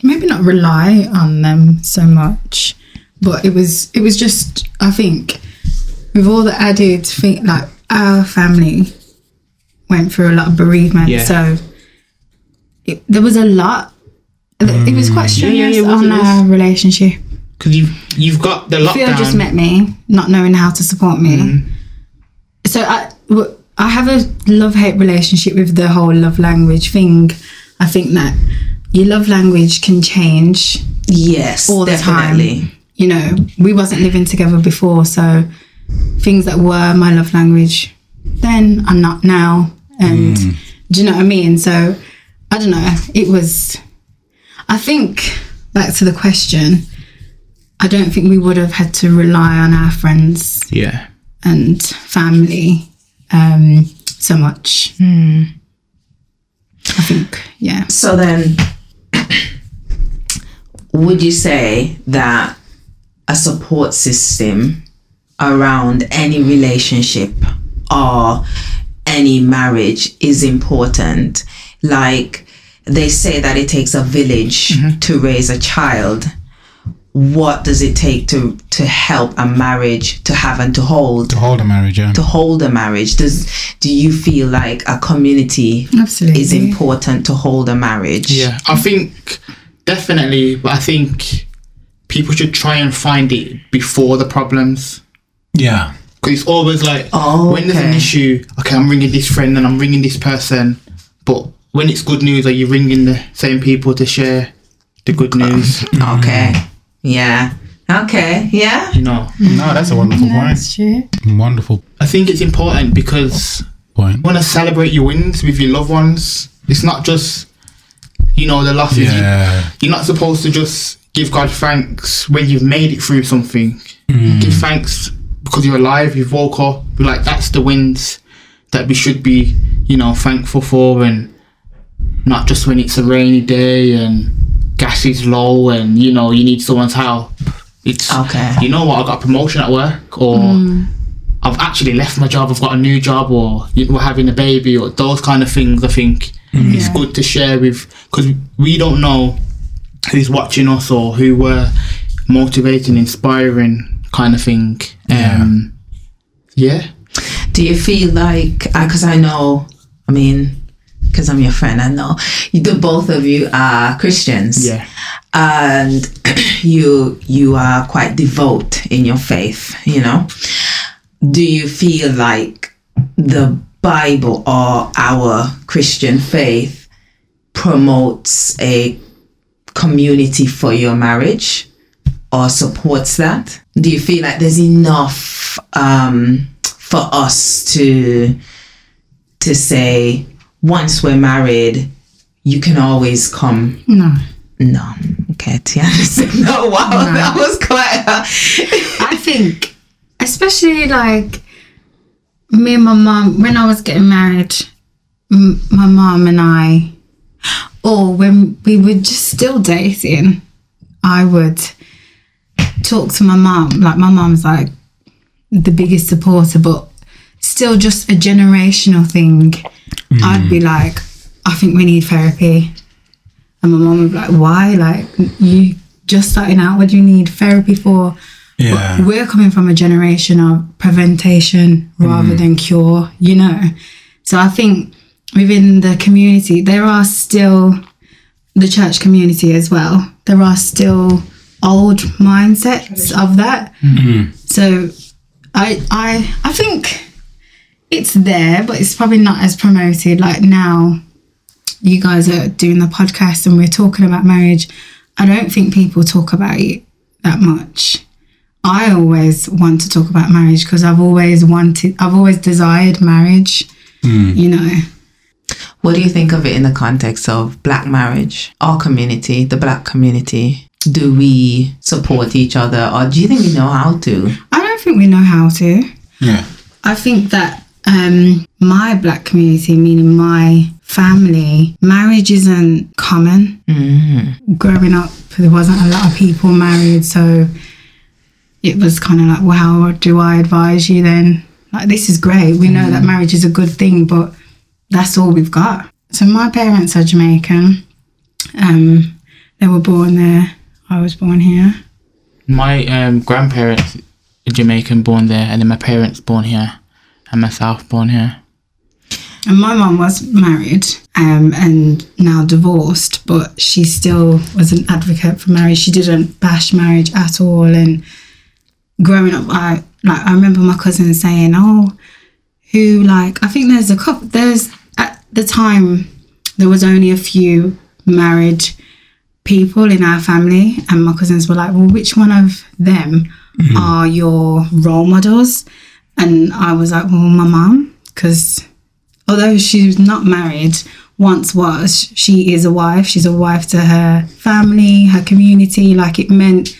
Speaker 4: maybe not rely on them so much but it was it was just i think with all the added thing like our family went through a lot of bereavement
Speaker 3: Yeah.
Speaker 4: so it, there was a lot it was mm. quite
Speaker 3: yeah,
Speaker 4: strenuous
Speaker 3: it was,
Speaker 4: on our relationship
Speaker 3: Because you've, you've got the
Speaker 4: Theo
Speaker 3: lockdown.
Speaker 4: just met me not knowing how to support me mm. so I I have a love-hate relationship with the whole love language thing i think that your love language can change
Speaker 2: Yes,
Speaker 4: all the
Speaker 2: definitely.
Speaker 4: time. You know, we wasn't living together before, so things that were my love language then are not now. And do you know what I mean? So I don't know. It was. I think back to the question. I don't think we would have had to rely on our friends
Speaker 3: Yeah.
Speaker 4: and family um, so much. I think, yeah.
Speaker 2: So then, (clears throat) would you say that a support system around any relationship or any marriage is important? Like they say that it takes a village mm-hmm. to raise a child. What does it take to to help a marriage to have and to hold?
Speaker 1: To hold a marriage, yeah.
Speaker 2: To hold a marriage, does do you feel like a community
Speaker 4: Absolutely.
Speaker 2: is important to hold a marriage?
Speaker 3: Yeah. I think definitely, but I think people should try and find it before the problems.
Speaker 1: Yeah.
Speaker 3: Because it's always like,
Speaker 2: Oh,
Speaker 3: when there's an issue, okay, I'm ringing this friend and I'm ringing this person. But when it's good news, are you ringing the same people to share the good uh, news? (laughs) Mm.
Speaker 2: Okay. Yeah. Okay. Yeah.
Speaker 3: You know,
Speaker 1: No, that's a wonderful
Speaker 4: That's true.
Speaker 1: point. Wonderful
Speaker 3: I think it's important because
Speaker 1: point.
Speaker 3: you want to celebrate your wins with your loved ones. It's not just, you know, the losses.
Speaker 1: Yeah.
Speaker 3: You're not supposed to just give God thanks when you've made it through something. Mm. Give thanks because you're alive, you've woke up. Be Like that's the wins that we should be, you know, thankful for, and not just when it's a rainy day and gas is low and you know you need someone's help. It's
Speaker 2: Okay.
Speaker 3: You know what? I got a promotion at work, or mm. I've actually left my job. I've got a new job, or we're having a baby, or those kind of things. I think mm. it's good to share with because we don't know who's watching us or who we're motivating, inspiring, kind of thing. Um, yeah.
Speaker 2: Do you feel like, because I know, I mean, because I'm your friend, I know you, the both of you are Christians.
Speaker 3: Yeah.
Speaker 2: and (clears throat) you you are quite devout in your faith you know do you feel like the bible or our christian faith promotes a community for your marriage or supports that do you feel like there's enough um, for us to to say once we're married you can always come
Speaker 4: No.
Speaker 2: no. Okay, Tiana (laughs) said no. Wow, that was quite. A... (laughs)
Speaker 4: I think, especially like me and my mom, when I was getting married, m- my mom and I, or when we were just still dating, I would talk to my mom. Like, my mom's like the biggest supporter, but still just a generational thing. I'd be hmm. like, I think we need therapy. And my mom would be like, why? Like, you just starting out, what do you need therapy for?
Speaker 1: Yeah.
Speaker 4: We're coming from a generation of prevention rather hmm. than cure, you know. So I think within the community, there are still the church community as well. There are still old mindsets of that. Mm-hmm. So I I I think it's there, but it's probably not as promoted. Like now, you guys are doing the podcast and we're talking about marriage. I don't think people talk about it that much. I always want to talk about marriage because I've always wanted, I've always desired marriage. Hmm. You know,
Speaker 2: What do you think of it in the context of black marriage? Our community, the black community, do we support each other, or do you think we know how to?
Speaker 4: I don't think we know how to.
Speaker 1: Yeah.
Speaker 4: I think that um, my black community, meaning my family, marriage isn't common. Growing up, there wasn't a lot of people married, so it was kind of like, well, how do I advise you then? Like, this is great. We know that marriage is a good thing, but that's all we've got. So my parents are Jamaican. Um, they were born there. I was born here.
Speaker 3: My um, grandparents are Jamaican, born there, and then my parents born here, and myself born here.
Speaker 4: And my mum was married um, and now divorced, but she still was an advocate for marriage. She didn't bash marriage at all. And growing up, I like I remember my cousin saying, "Oh, who like I think there's a couple. There's at the time there was only a few married people in our family, and my cousins were like, "Well, which one of them mm-hmm. are your role models?" And I was like, "Well, my mum, because." although she's not married once was she is a wife she's a wife to her family her community like it meant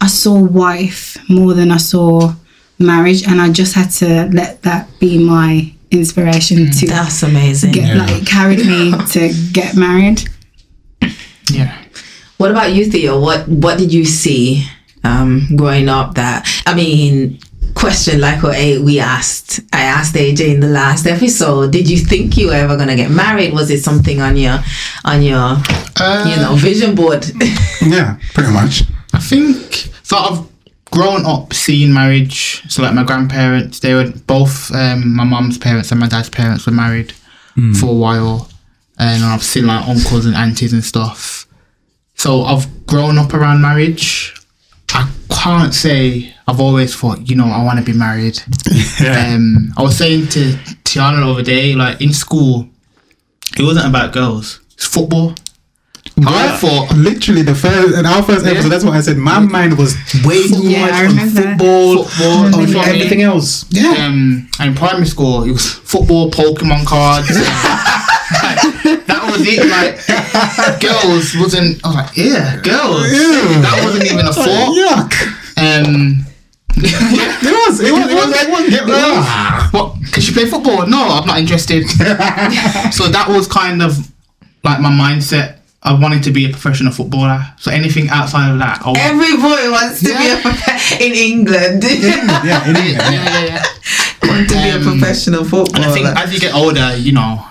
Speaker 4: i saw wife more than i saw marriage and i just had to let that be my inspiration mm. to
Speaker 2: That's amazing.
Speaker 4: get like it carried me (laughs) to get married
Speaker 3: Yeah.
Speaker 2: What about you, Theo? What What did you see um, growing up? That I mean, question like what A- we asked. I asked AJ in the last episode. Did you think you were ever gonna get married? Was it something on your on your you know vision board? (laughs)
Speaker 1: Yeah, pretty much.
Speaker 3: I think sort of growing up seeing marriage. So like my grandparents, they were both um, my mum's parents and my dad's parents were married for a while, and I've seen like uncles and aunties and stuff. So I've grown up around marriage. I can't say I've always thought, you know, I want to be married. (laughs) Um, I was saying to Tiana the other day, like in school, it wasn't about girls. It's football. I thought
Speaker 1: literally the first in our first episode. That's what I said. My mind was way too
Speaker 4: Yeah,
Speaker 1: much on football,
Speaker 3: Football,
Speaker 1: on
Speaker 3: that's what I mean.
Speaker 1: everything else. Yeah,
Speaker 3: um, and in primary school, it was football, Pokemon cards. (laughs) Like, was it. Like girls wasn't. I was like, yeah, girls.
Speaker 1: Ew.
Speaker 3: That wasn't even a thought.
Speaker 1: yuck.
Speaker 3: Um, (laughs)
Speaker 1: It was. It was. It was. It was. It was.
Speaker 3: What? Can she play football? No, I'm not interested. (laughs) so that was kind of like my mindset. I wanted to be a professional footballer. So anything outside of that, I was,
Speaker 2: Every boy wants to be a prof- in England.
Speaker 1: Yeah, in (laughs) England.
Speaker 3: yeah,
Speaker 1: Yeah.
Speaker 3: yeah, yeah.
Speaker 2: want to be a
Speaker 3: professional
Speaker 2: professional
Speaker 3: And I think as you get older, you know,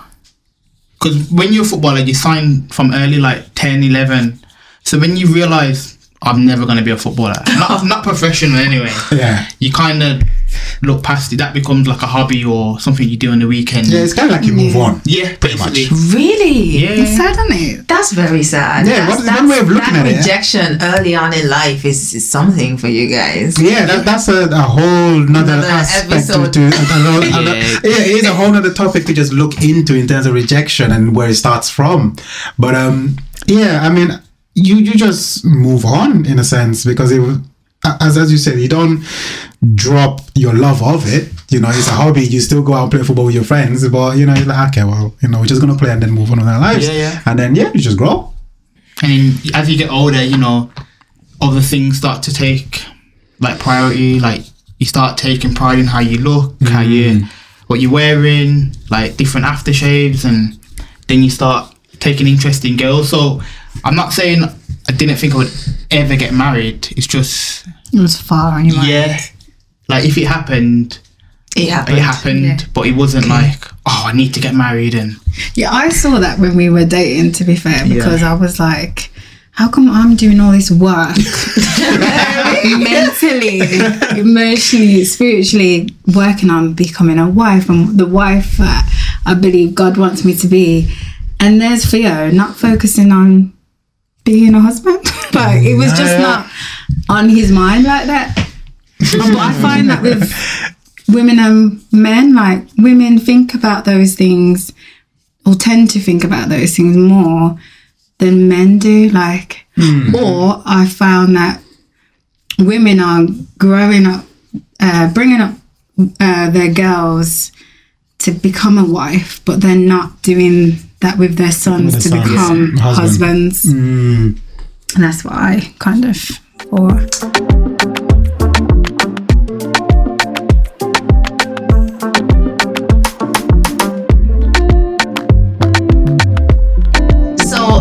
Speaker 3: because when you're a footballer, you sign from early, like 10, 11. So when you realize I'm never going to be a footballer, (laughs) not, not professional anyway,
Speaker 1: Yeah.
Speaker 3: you kind of look past it. That becomes like a hobby or something you do on the weekend.
Speaker 1: Yeah, it's kind of like you move on.
Speaker 3: Yeah,
Speaker 1: Pretty much.
Speaker 2: Really?
Speaker 3: Yeah.
Speaker 4: it's sad isn't it
Speaker 2: That's very sad.
Speaker 1: Yeah,
Speaker 2: that's,
Speaker 1: what- one way of looking at it, yeah.
Speaker 2: rejection early on in life is, is something for you guys.
Speaker 1: Yeah, that, that's a, a whole nother
Speaker 2: Another
Speaker 1: aspect to,
Speaker 2: episode.
Speaker 1: to another, (laughs)
Speaker 3: Yeah.
Speaker 1: another- yeah, it is a whole other topic to just look into in terms of rejection and where it starts from. But um, yeah, I mean, you you just move on in a sense because it as as you said, you don't drop your love of it. You know, it's a hobby. You still go out and play football with your friends, but you know, you're like, okay, well, you know, we're just gonna play and then move on with our lives.
Speaker 3: Yeah, yeah.
Speaker 1: And then yeah, you just grow.
Speaker 3: And then as you get older, you know, other things start to take like priority. Like you start taking pride in how you look, how you, mm. what you're wearing, like different aftershaves, and then you start taking interest in girls. So I'm not saying I didn't think I would ever get married. It's just
Speaker 4: it was far anyway
Speaker 3: yeah, like if it happened,
Speaker 2: It happened.
Speaker 3: it happened,
Speaker 4: Yeah.
Speaker 3: but it wasn't like oh I need to get married and
Speaker 4: Yeah, I saw that when we were dating, to be fair, because I was like, how come I'm doing all this work (laughs) (laughs) mentally, emotionally, spiritually, working on becoming a wife and the wife that I believe God wants me to be? And there's Theo not focusing on being a husband. (laughs) like, it was just not on his mind like that. but I find that with women and men, like, women think about those things or tend to think about those things more than men do. Like, or I found that women are growing up, uh, bringing up uh, their girls to become a wife, but they're not doing that with their sons
Speaker 1: with
Speaker 4: to
Speaker 1: sons.
Speaker 4: become
Speaker 1: Husband.
Speaker 4: husbands.
Speaker 1: Mm.
Speaker 4: And that's what I kind of or.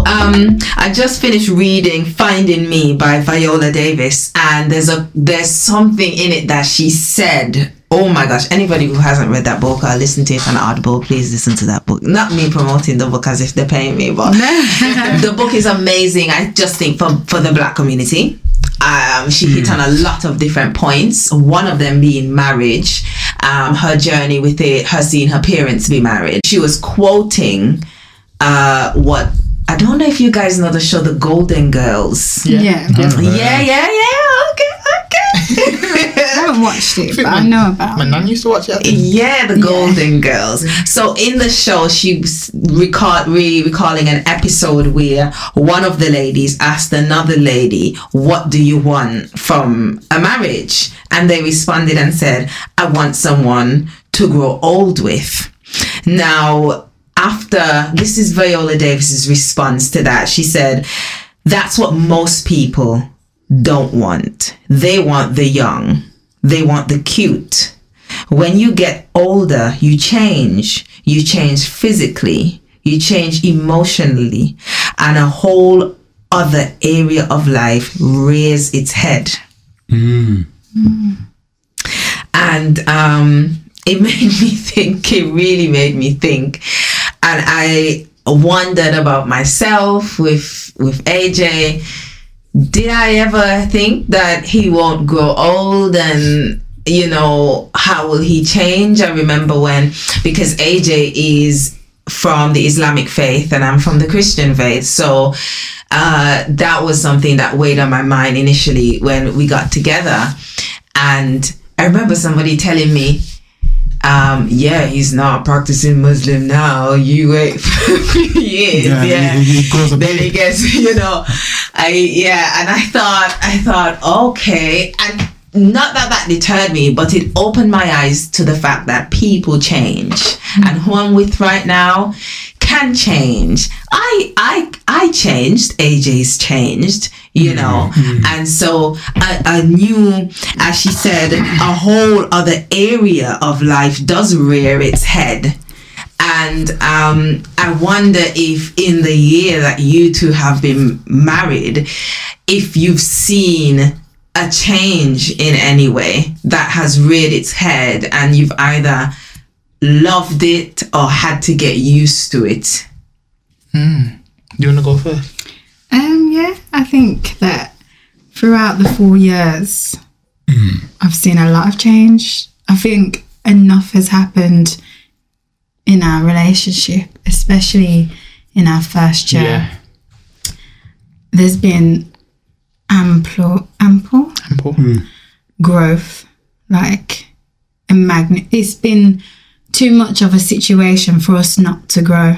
Speaker 2: Um, I just finished reading "Finding Me" by Viola Davis, and there's a there's something in it that she said Oh my gosh! Anybody who hasn't read that book or listened to it on Audible, please listen to that book. Not me promoting the book as if they're paying me, but (laughs) the book is amazing. I just think for for the Black community, um, she hit on a lot of different points. One of them being marriage, um, her journey with it, her seeing her parents be married. She was quoting uh, what I don't know if you guys know the show The Golden Girls.
Speaker 4: Yeah.
Speaker 2: Yeah, yeah, yeah. Okay, okay.
Speaker 4: I haven't watched it, but I know about
Speaker 3: My
Speaker 4: it.
Speaker 3: nan used to watch it.
Speaker 2: yeah, the Golden Girls. So in the show, she was recall, re- recalling an episode where one of the ladies asked another lady, "What do you want from a marriage?" And they responded and said, "I want someone to grow old with." Now, after this is Viola Davis's response to that, she said, "That's what most people don't want. They want the young. They want the cute." when you get older, you change. You change physically, you change emotionally, and a whole other area of life rears its head. And um, it (laughs) made me think, it really made me think. And I wondered about myself with with AJ. Did I ever think that he won't grow old and you know how will he change? I remember when because AJ is from the Islamic faith and I'm from the Christian faith. So uh, that was something that weighed on my mind initially when we got together. And I remember somebody telling me, um, yeah, he's not practicing Muslim now. You wait (laughs) for years.
Speaker 1: Yeah,
Speaker 2: Yeah.
Speaker 1: he- he
Speaker 2: then he gets, (laughs) you know, I, yeah. And I thought, I thought, okay. And not that that deterred me, but it opened my eyes to the fact that people change. And who I'm with right now can change. I, I, I changed. AJ's changed, you know. And so a, a new, as she said, a whole other area of life does rear its head. And um, I wonder if in the year that you two have been married, if you've seen a change in any way that has reared its head and you've either loved it or had to get used to it. Hmm.
Speaker 3: Do you want to go first?
Speaker 4: Um, yeah, I think that throughout the four years, hmm. I've seen a lot of change. I think enough has happened in our relationship, especially in our first year. There's been ample, ample
Speaker 3: Ample. Hmm.
Speaker 4: growth, like a magnet. It's been too much of a situation for us not to grow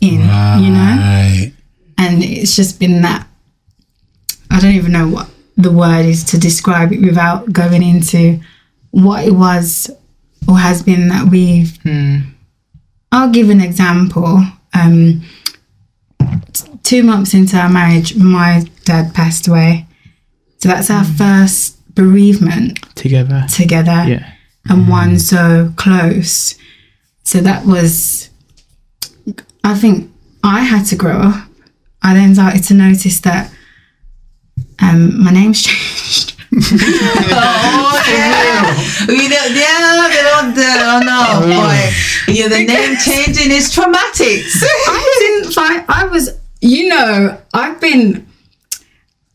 Speaker 4: in, you know? And it's just been that I don't even know what the word is to describe it without going into what it was or has been that we've I'll give an example. Um t- two months into our marriage my dad passed away. So that's our first bereavement
Speaker 3: Together.
Speaker 4: together.
Speaker 3: Yeah.
Speaker 4: And one so close. So that was, I think I had to grow up. I then started to notice that um, my name's (laughs) changed.
Speaker 2: Oh yeah, we don't, yeah, they don't, they don't know, boy. Yeah, the name changing is traumatic. (laughs)
Speaker 4: I didn't find, I was, you know, I've been,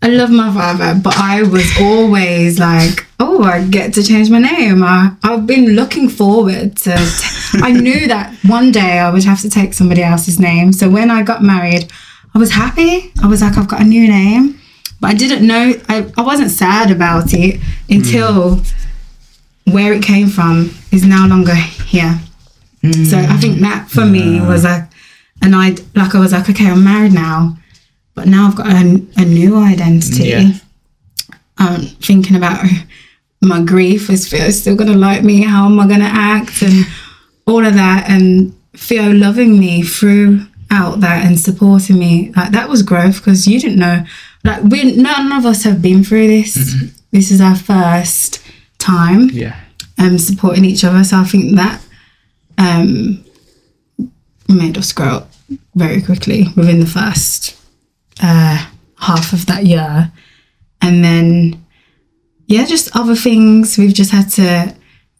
Speaker 4: I love my father, but I was always like, oh, I get to change my name. I, I've been looking forward to, I knew that one day I would have to take somebody else's name. So when I got married, I was happy. I was like, I've got a new name. But I didn't know, I, I wasn't sad about it until where it came from is no longer here. So I think that for me was like, and I like I was like, okay, I'm married now, but now I've got a, a new identity.
Speaker 3: Yeah.
Speaker 4: Um, thinking about my grief is Theo still gonna like me? How am I gonna act and all of that? And Theo loving me throughout that and supporting me, like that was growth because you didn't know. Like we, none of us have been through this. This is our first time
Speaker 3: Yeah.
Speaker 4: um, supporting each other. So I think that um, made us grow up very quickly within the first uh, half of that year. And then, yeah, just other things. We've just had to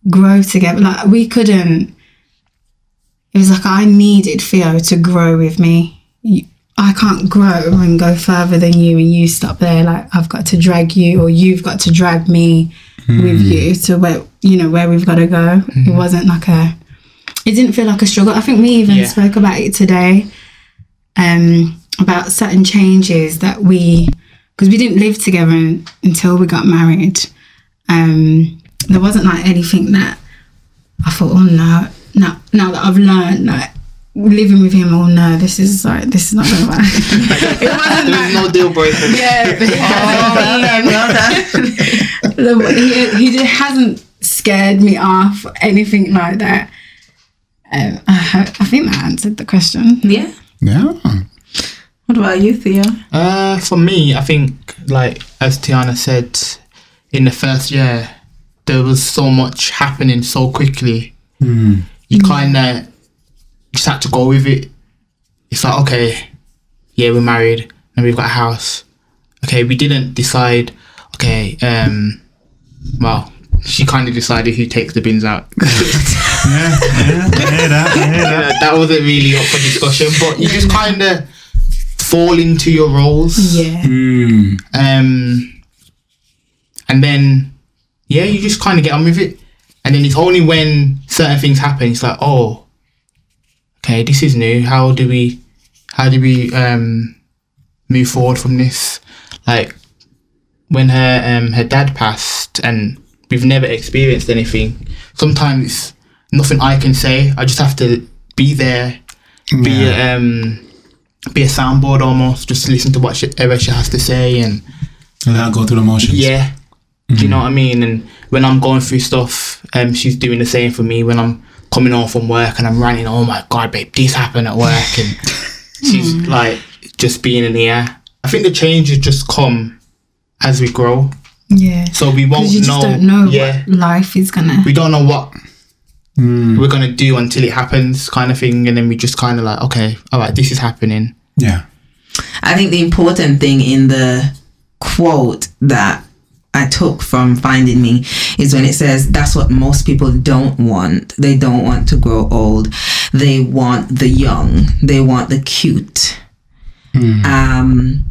Speaker 4: grow together. Like, we couldn't, it was like I needed Theo to grow with me. You- I can't grow and go further than you, and you stop there. Like, I've got to drag you, or you've got to drag me with you to where, you know, where we've got to go. It wasn't like a, it didn't feel like a struggle. I think we even
Speaker 3: Yeah.
Speaker 4: spoke about it today um, about certain changes that we, because we didn't live together until we got married. Um, there wasn't like anything that I thought, oh no, no, now that I've learned, like living with him, oh no, this is like this is not going to work. (laughs) it wasn't
Speaker 3: There was no deal breaker. (laughs)
Speaker 4: yeah,
Speaker 2: well done, well done.
Speaker 4: he, he just hasn't scared me off or anything like that. Um, I, I think that answered the question.
Speaker 2: yeah.
Speaker 1: Yeah.
Speaker 2: What about you, Theo?
Speaker 3: Uh, for me, I think like as Tiana said, in the first year, there was so much happening so quickly. You kind of just had to go with it. It's like okay, yeah, we're married and we've got a house. Okay, we didn't decide. Okay, um, well, she kind of decided who takes the bins out. (laughs) (laughs)
Speaker 1: Yeah, yeah, I hear that. I hear that.
Speaker 3: Yeah, that wasn't really up for discussion, but you just kind of fall into your roles.
Speaker 4: Yeah.
Speaker 1: Mm.
Speaker 3: Um, and then, yeah, you just kind of get on with it. And then it's only when certain things happen, it's like, oh, okay, this is new. How do we, how do we um, move forward from this? Like when her um, her dad passed, and we've never experienced anything. Sometimes nothing I can say. I just have to be there, be a, um, be a soundboard almost. Just listen to what she, whatever she has to say and.
Speaker 1: And then I'll go through the motions.
Speaker 3: Yeah. Do you know what I mean? And when I'm going through stuff, um, she's doing the same for me. When I'm coming home from work and I'm ranting, oh my god, babe, this happened at work, and (laughs) she's like just being in the air. I think the changes just come as we grow,
Speaker 4: Yeah.
Speaker 3: so we won't
Speaker 4: Because you just
Speaker 3: know.
Speaker 4: don't know
Speaker 3: yeah,
Speaker 4: what life is gonna.
Speaker 3: we don't know what we're gonna do until it happens, kind of thing, and then we just kind of like, okay, all right, this is happening.
Speaker 1: Yeah.
Speaker 2: I think the important thing in the quote that I took from Finding Me is when it says that's what most people don't want. They don't want to grow old. They want the young. They want the cute. Um,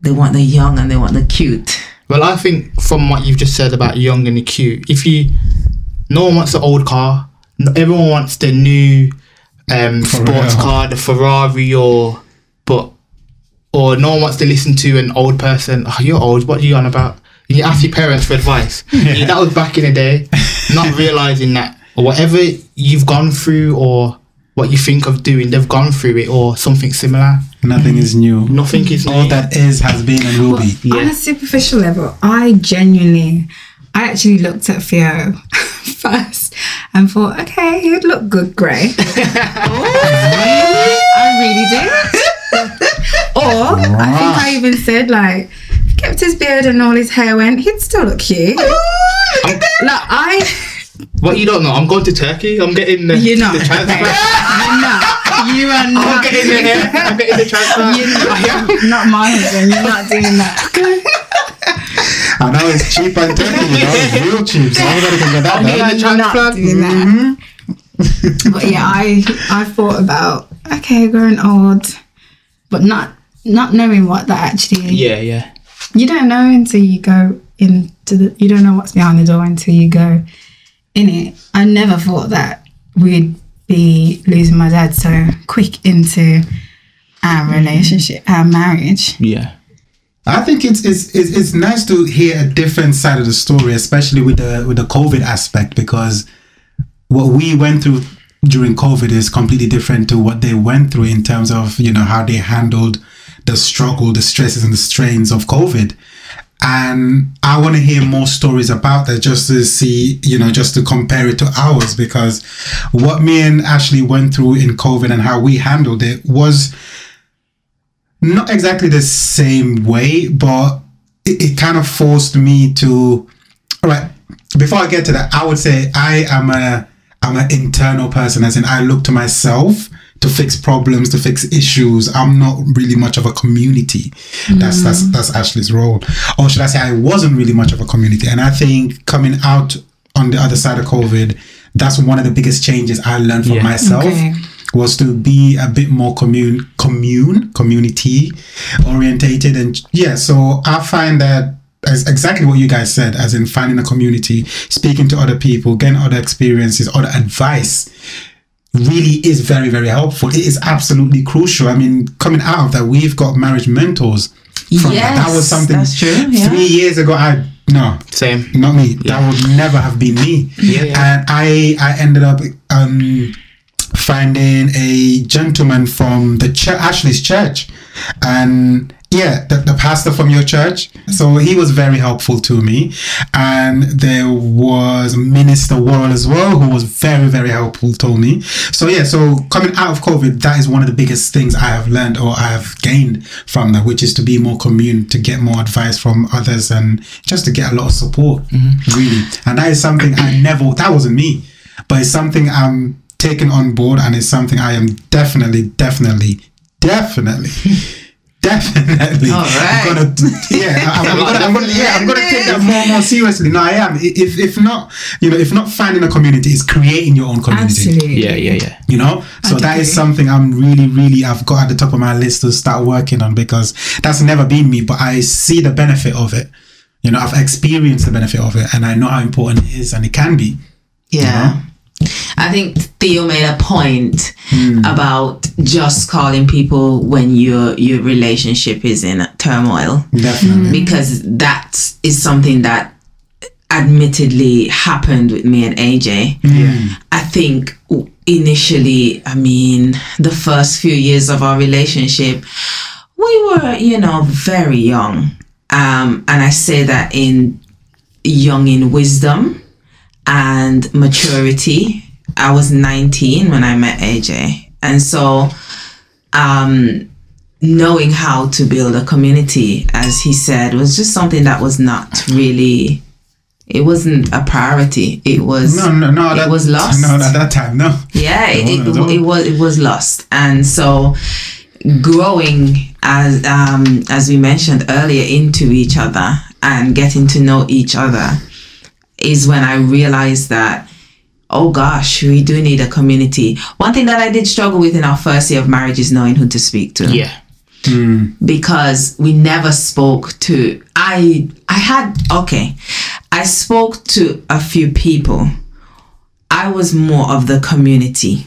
Speaker 2: they want the young and they want the cute.
Speaker 3: Well, I think from what you've just said about young and the cute, if you, no one wants the old car. Everyone wants the new um, sports
Speaker 1: real.
Speaker 3: car, the Ferrari, or but or no one wants to listen to an old person. Oh, you're old. What are you on about? And you ask your parents for advice. (laughs) Yeah, that was back in the day. Not (laughs) realizing that whatever you've gone through or what you think of doing, they've gone through it or something similar.
Speaker 1: Nothing is new.
Speaker 3: Nothing is new.
Speaker 1: All
Speaker 3: new.
Speaker 1: that is has been and will be.
Speaker 4: On a superficial level, I genuinely, I actually looked at Theo first and thought, okay, he'd look good grey. (laughs) I really did. (laughs) or I think I even said like, kept his beard and all his hair went, he'd still look cute. like I,
Speaker 3: What you don't know? I'm going to Turkey. I'm getting the,
Speaker 4: you're not.
Speaker 3: the transfer.
Speaker 4: You're (laughs) not. You are not.
Speaker 3: I'm getting the hair. I'm getting the transfer.
Speaker 4: You're not, not my husband. You're not doing that.
Speaker 1: I know it's cheap and Turkey, you know, it's real cheap. So everybody can get that.
Speaker 3: Okay.
Speaker 1: done.
Speaker 3: the
Speaker 4: You're not
Speaker 3: transplant.
Speaker 4: doing that. Mm-hmm. but yeah, I I thought about okay, growing old, but not not knowing what that actually is.
Speaker 3: Yeah, yeah.
Speaker 4: You don't know until you go into the. You don't know what's behind the door until you go in it. I never thought that we'd be losing my dad so quick into our relationship, our marriage.
Speaker 3: Yeah.
Speaker 1: I think it's, it's it's it's nice to hear a different side of the story, especially with the with the COVID aspect, because what we went through during COVID is completely different to what they went through in terms of you know how they handled the struggle, the stresses, and the strains of COVID. And I want to hear more stories about that just to see, you know, just to compare it to ours because what me and Ashley went through in COVID and how we handled it was not exactly the same way, but it, it kind of forced me to. All right, before I get to that, I would say I am a I'm an internal person, as in I look to myself to fix problems, to fix issues. I'm not really much of a community. That's that's mm-hmm. that's Ashley's role, or should I say, I wasn't really much of a community. And I think coming out on the other side of COVID, that's one of the biggest changes I learned for
Speaker 3: Yeah.
Speaker 1: myself
Speaker 4: Okay.
Speaker 1: Was to be a bit more commune, commune, community orientated, and yeah. So I find that as exactly what you guys said, as in finding a community, speaking to other people, getting other experiences, other advice, really is very very helpful. It is absolutely crucial. I mean, coming out of that, we've got marriage mentors. From that. that was something.
Speaker 2: that's true, yeah.
Speaker 1: Three years ago, I no,
Speaker 3: Same.
Speaker 1: not me. That would never have been me.
Speaker 3: Yeah, yeah.
Speaker 1: And I I ended up um finding a gentleman from the church, Ashley's church, and yeah, the, the pastor from your church. So he was very helpful to me, and there was Minister Worrell as well, who was very very helpful to me. So yeah, so coming out of COVID, that is one of the biggest things I have learned or I have gained from that, which is to be more commune, to get more advice from others, and just to get a lot of support, mm-hmm. really. And that is something I never. That wasn't me, but it's something I'm taking on board, and it's something I am definitely, definitely, definitely. (laughs) Definitely,
Speaker 2: All right.
Speaker 1: I'm gonna, yeah, I'm, I'm gonna, I'm gonna, yeah, I'm gonna take that more, more seriously. No, I am. If, if not, you know, if not finding a community, it's creating your own community
Speaker 4: Absolutely.
Speaker 3: Yeah, yeah, yeah.
Speaker 1: you know so
Speaker 4: I
Speaker 1: that something i'm really really i've got at the top of my list to start working on because that's never been me but i see the benefit of it you know i've experienced the benefit of it and i know how important it is and it can be
Speaker 2: Yeah. I think Theo made a point
Speaker 1: Hmm.
Speaker 2: about just calling people when your your relationship is in turmoil
Speaker 1: definitely
Speaker 2: because that is something that admittedly happened with me and AJ. Yeah. I think initially, I mean, the first few years of our relationship, we were, you know, very young. Um, and I say that in young in wisdom and maturity. I was 19 when I met AJ. And so, um, knowing how to build a community, as he said, was just something that was not really, it wasn't a priority. It was,
Speaker 1: no no no
Speaker 2: it
Speaker 1: that
Speaker 2: was lost.
Speaker 1: no at that time no
Speaker 2: Yeah, it, it,
Speaker 1: no.
Speaker 2: it was it was lost, and so growing as um as we mentioned earlier into each other and getting to know each other is when I realized that oh gosh we do need a community. One thing that I did struggle with in our first year of marriage is knowing who to speak to.
Speaker 3: Yeah.
Speaker 2: because we never spoke to I I had okay I spoke to a few people. I was more of the community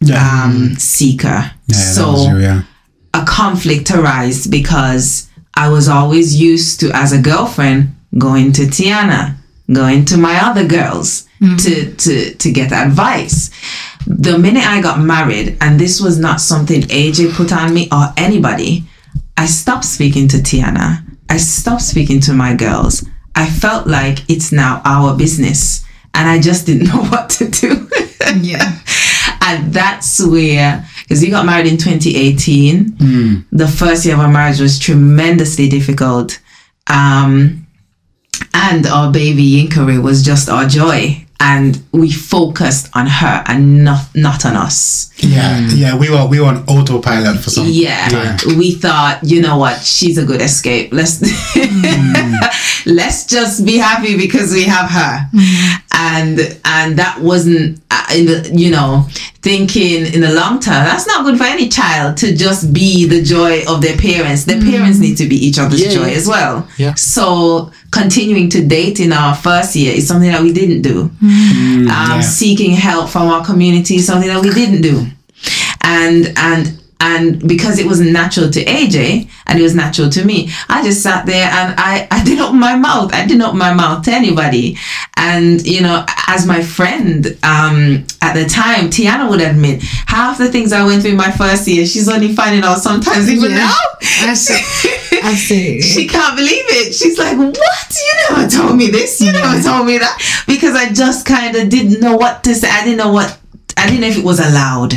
Speaker 1: yeah.
Speaker 2: um seeker.
Speaker 1: Yeah
Speaker 2: so
Speaker 1: you, yeah.
Speaker 2: a conflict arose because I was always used to as a girlfriend going to Tiana going to my other girls to to to get advice the minute I got married, and this was not something AJ put on me or anybody, I stopped speaking to Tiana. I stopped speaking to my girls. I felt like it's now our business, and I just didn't (laughs) know what to do.
Speaker 4: Yeah. (laughs)
Speaker 2: and that's where, because we got married in 2018, the first year of our marriage was tremendously difficult. Um, and our baby Yinkari was just our joy. And we focused on her and not not on us.
Speaker 1: yeah mm. yeah we were we were on autopilot for some
Speaker 2: Yeah,
Speaker 1: time.
Speaker 2: we thought, you know what, she's a good escape. Let's (laughs) mm. let's just be happy because we have her, mm. And and that wasn't uh, in the you know thinking in the long term. That's not good for any child to just be the joy of their parents. Their parents need to be each other's
Speaker 3: Yeah,
Speaker 2: joy
Speaker 3: yeah.
Speaker 2: as well.
Speaker 3: Yeah.
Speaker 2: So continuing to date in our first year is something that we didn't do um,
Speaker 1: yeah.
Speaker 2: seeking help from our community is something that we didn't do and and and because it wasn't natural to AJ and it was natural to me, I just sat there and I, I didn't open my mouth. I didn't open my mouth to anybody. And, you know, as my friend um, at the time, Tiana would admit, half the things I went through in my first year, she's only finding out sometimes even
Speaker 4: Yeah.
Speaker 2: now.
Speaker 4: Absolutely. (laughs) Absolutely.
Speaker 2: She can't believe it. She's like, "What? You never told me this. You never told me that." Because I just kind of didn't know what to say. I didn't know what. I didn't know if it was allowed.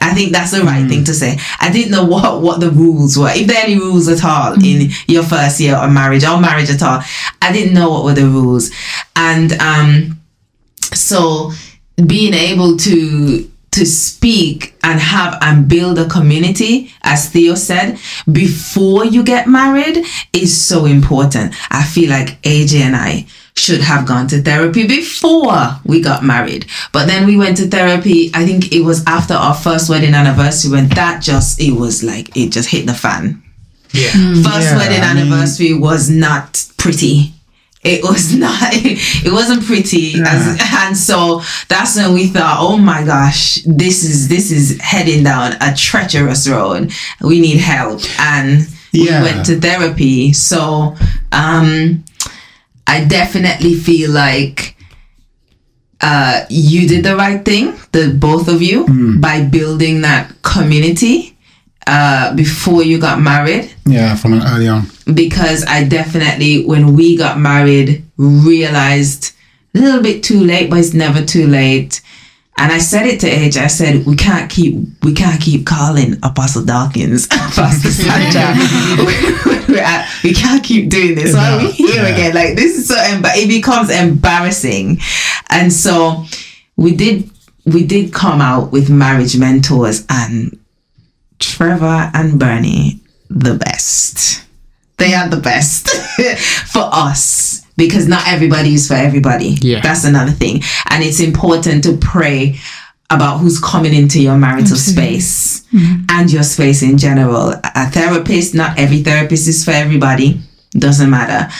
Speaker 2: I think that's the right thing to say. I didn't know what what the rules were, if there are any rules at all in your first year of marriage or marriage at all. I didn't know what were the rules, and um, so being able to to speak and have and build a community, as Theo said, before you get married is so important. I feel like AJ and I should have gone to therapy before we got married. But then we went to therapy, I think it was after our first wedding anniversary when that just, it was like, it just hit the fan.
Speaker 3: Yeah.
Speaker 2: First
Speaker 1: Yeah,
Speaker 2: wedding
Speaker 1: I mean-
Speaker 2: anniversary was not pretty. It was (laughs) not. It wasn't pretty, as, and so that's when we thought, "Oh my gosh, this is this is heading down a treacherous road. We need help." And
Speaker 1: Yeah.
Speaker 2: we went to therapy. So, um, I definitely feel like uh, you did the right thing, the both of you, by building that community uh, before you got married
Speaker 1: Yeah, from an early on.
Speaker 2: because I definitely, when we got married, realized a little bit too late, but it's never too late. And I said it to AJ. I said we can't keep we can't keep calling Apostle Dawkins, (laughs) Pastor Sandra. (laughs) At- we can't keep doing this. Why are we here
Speaker 1: yeah.
Speaker 2: again? Like this is so emba- it becomes embarrassing. And so we did we did come out with marriage mentors and Trevor and Bernie the best. They are the best (laughs) for us because not everybody is for everybody.
Speaker 3: Yeah.
Speaker 2: That's another thing. And it's important to pray about who's coming into your marital space mm-hmm. and your space in general. A therapist, not every therapist is for everybody. Doesn't matter.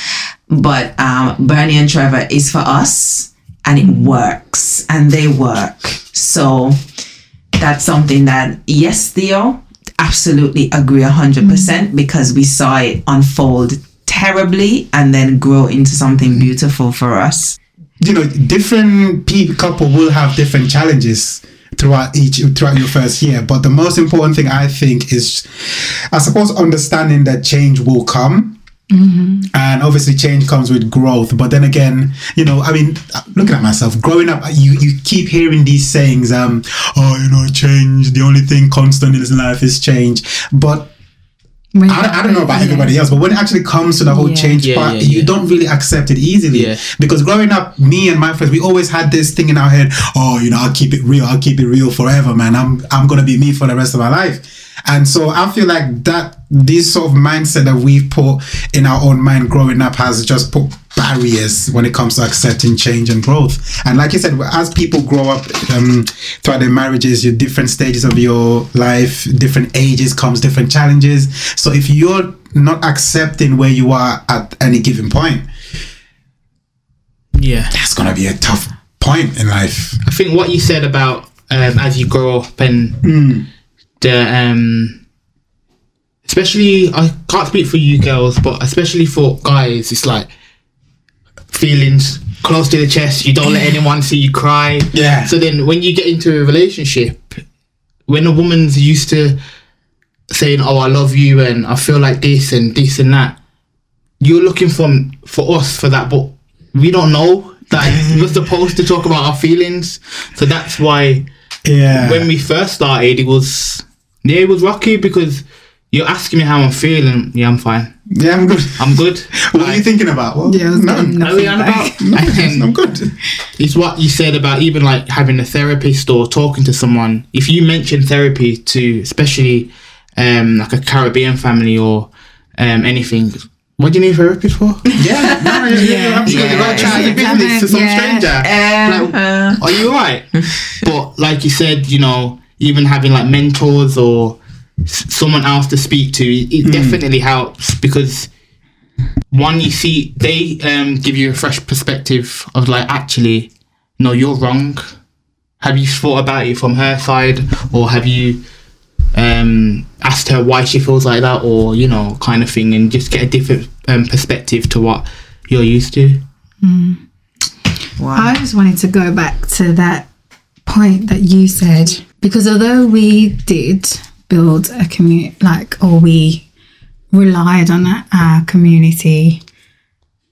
Speaker 2: But um, Bernie and Trevor is for us and it mm-hmm. works and they work. So that's something that yes theo absolutely agree 100% mm-hmm. because we saw it unfold terribly and then grow into something beautiful for us
Speaker 1: you know, different pe- couple will have different challenges throughout each throughout your first year. But the most important thing I think is, I suppose, understanding that change will come. And obviously, change comes with growth. But then again, you know, I mean, looking at myself, growing up, you you keep hearing these sayings, um, oh, you know, change. The only thing constant in this life is change. But I, don't- I don't know about
Speaker 4: yeah.
Speaker 1: everybody else, but when it actually comes to the whole
Speaker 4: Yeah.
Speaker 1: change
Speaker 3: Yeah,
Speaker 1: part, you don't really accept it easily. Because growing up, me and my friends, we always had this thing in our head, oh, you know, I'll keep it real, I'll keep it real forever, man. I'm I'm gonna be me for the rest of my life. And so I feel like that this sort of mindset that we've put in our own mind growing up has just put barriers when it comes to accepting change and growth. And like you said, as people grow up um, throughout their marriages, your different stages of your life, different ages comes different challenges. So if you're not accepting where you are at any given point,
Speaker 3: Yeah.
Speaker 1: that's gonna be a tough point in life.
Speaker 3: I think what you said about um, as you grow up and the um, especially I can't speak for you girls, but especially for guys, it's like feelings close to the chest. You don't let (laughs) anyone see you cry.
Speaker 1: Yeah.
Speaker 3: So then when you get into a relationship, when a woman's used to saying, "Oh, I love you," and I feel like this and this and that, you're looking from for us for that, but we don't know that (laughs) we're supposed to talk about our feelings. So that's why
Speaker 1: Yeah.
Speaker 3: when we first started, it was yeah, it was rocky because you're asking me how I'm feeling. Yeah, I'm fine.
Speaker 1: yeah, I'm good.
Speaker 3: I'm good. (laughs)
Speaker 1: what are you thinking about? Well,
Speaker 4: Yeah, I
Speaker 1: no,
Speaker 4: getting
Speaker 3: What are we
Speaker 4: nothing
Speaker 3: on about? And
Speaker 1: I'm (laughs) good.
Speaker 3: it's what you said about even like having a therapist or talking to someone. If you mention therapy to, especially um, like a Caribbean family or um, anything, what do you need therapy for? (laughs)
Speaker 1: Yeah, no, yeah, yeah,
Speaker 4: Yeah.
Speaker 1: absolutely.
Speaker 3: Yeah,
Speaker 1: Right,
Speaker 3: trying to
Speaker 4: Yeah.
Speaker 3: business to some
Speaker 4: Yeah.
Speaker 3: stranger. Like, are you alright? but like you said, you know, even having like mentors or s- someone else to speak to, it it definitely helps because one, you see, they um, give you a fresh perspective of like, actually, no, you're wrong. Have you thought about it from her side, or have you um, asked her why she feels like that, or you know, kind of thing, and just get a different um, perspective to what you're used to?
Speaker 4: I just wanted to go back to that point that you said because although we did build a community, like, or we relied on our community,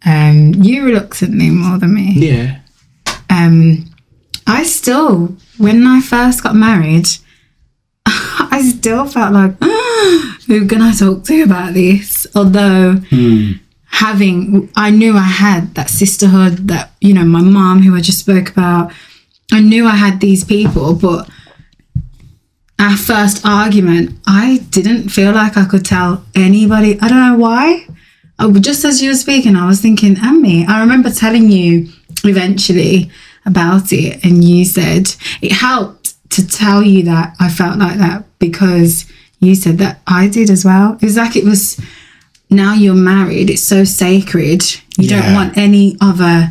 Speaker 4: um, you reluctantly more than me.
Speaker 3: Yeah.
Speaker 4: Um, I still, when I first got married, (laughs) I still felt like, (gasps) who can I talk to about this? Although having, I knew I had that sisterhood that, you know, my mom, who I just spoke about, I knew I had these people, but our first argument, I didn't feel like I could tell anybody. I don't know why. I, just as you were speaking, I was thinking, Emmy, I remember telling you eventually about it, and you said it helped to tell you that I felt like that because you said that I did as well. It was like it was now you're married, it's so sacred. You
Speaker 1: Yeah.
Speaker 4: don't want any other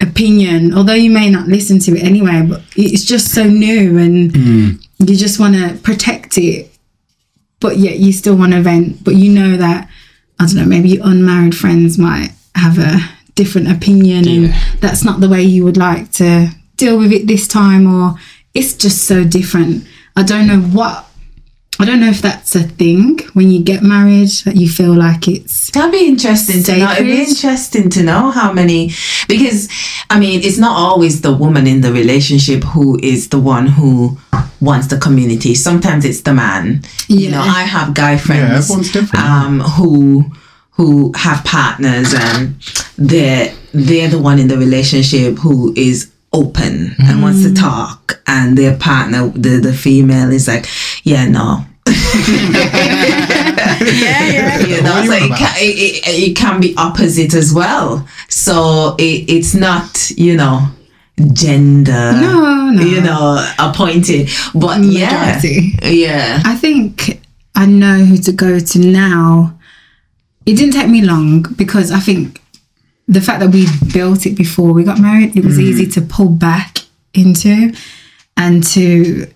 Speaker 4: opinion, although you may not listen to it anyway, but it's just so new and hmm. You just want to protect it, but yet you still want to vent. But you know that, I don't know, maybe your unmarried friends might have a different opinion and that's not the way you would like to deal with it this time, or it's just so different. I don't know what. I don't know if that's a thing when you get married that you feel like it's
Speaker 2: That'd be interesting to know. It'd be interesting to know how many, because I mean, it's not always the woman in the relationship who is the one who wants the community. Sometimes it's the man. You know, I have guy friends
Speaker 1: everyone's different.
Speaker 2: um, who who have partners and they're they're the one in the relationship who is open and wants to talk and their partner the the female is like yeah no
Speaker 4: yeah yeah
Speaker 2: you know,
Speaker 1: you
Speaker 2: so it can, it, it, it can be opposite as well. So it, it's not, you know, gender,
Speaker 4: No, no.
Speaker 2: you know, appointed. But yeah,
Speaker 4: Majority.
Speaker 2: yeah,
Speaker 4: I think I know who to go to now. It didn't take me long because I think the fact that we built it before we got married, it was mm. easy to pull back into and to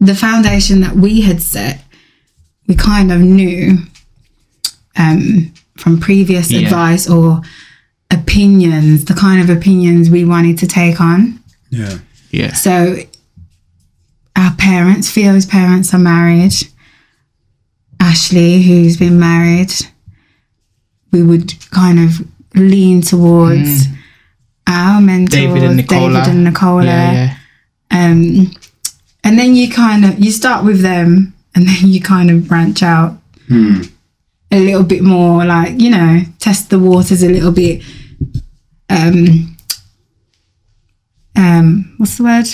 Speaker 4: the foundation that we had set. We kind of knew um, from previous
Speaker 3: Yeah.
Speaker 4: advice or opinions, the kind of opinions we wanted to take on.
Speaker 1: Yeah.
Speaker 3: Yeah.
Speaker 4: So our parents, Theo's parents are married. Ashley, who's been married, we would kind of lean towards our mentors,
Speaker 3: David and Nicola.
Speaker 4: David and Nicola.
Speaker 3: Yeah, yeah.
Speaker 4: Um, and then you kind of you start with them, and then you kind of branch out a little bit more, like you know, test the waters a little bit. Um, um, what's the word?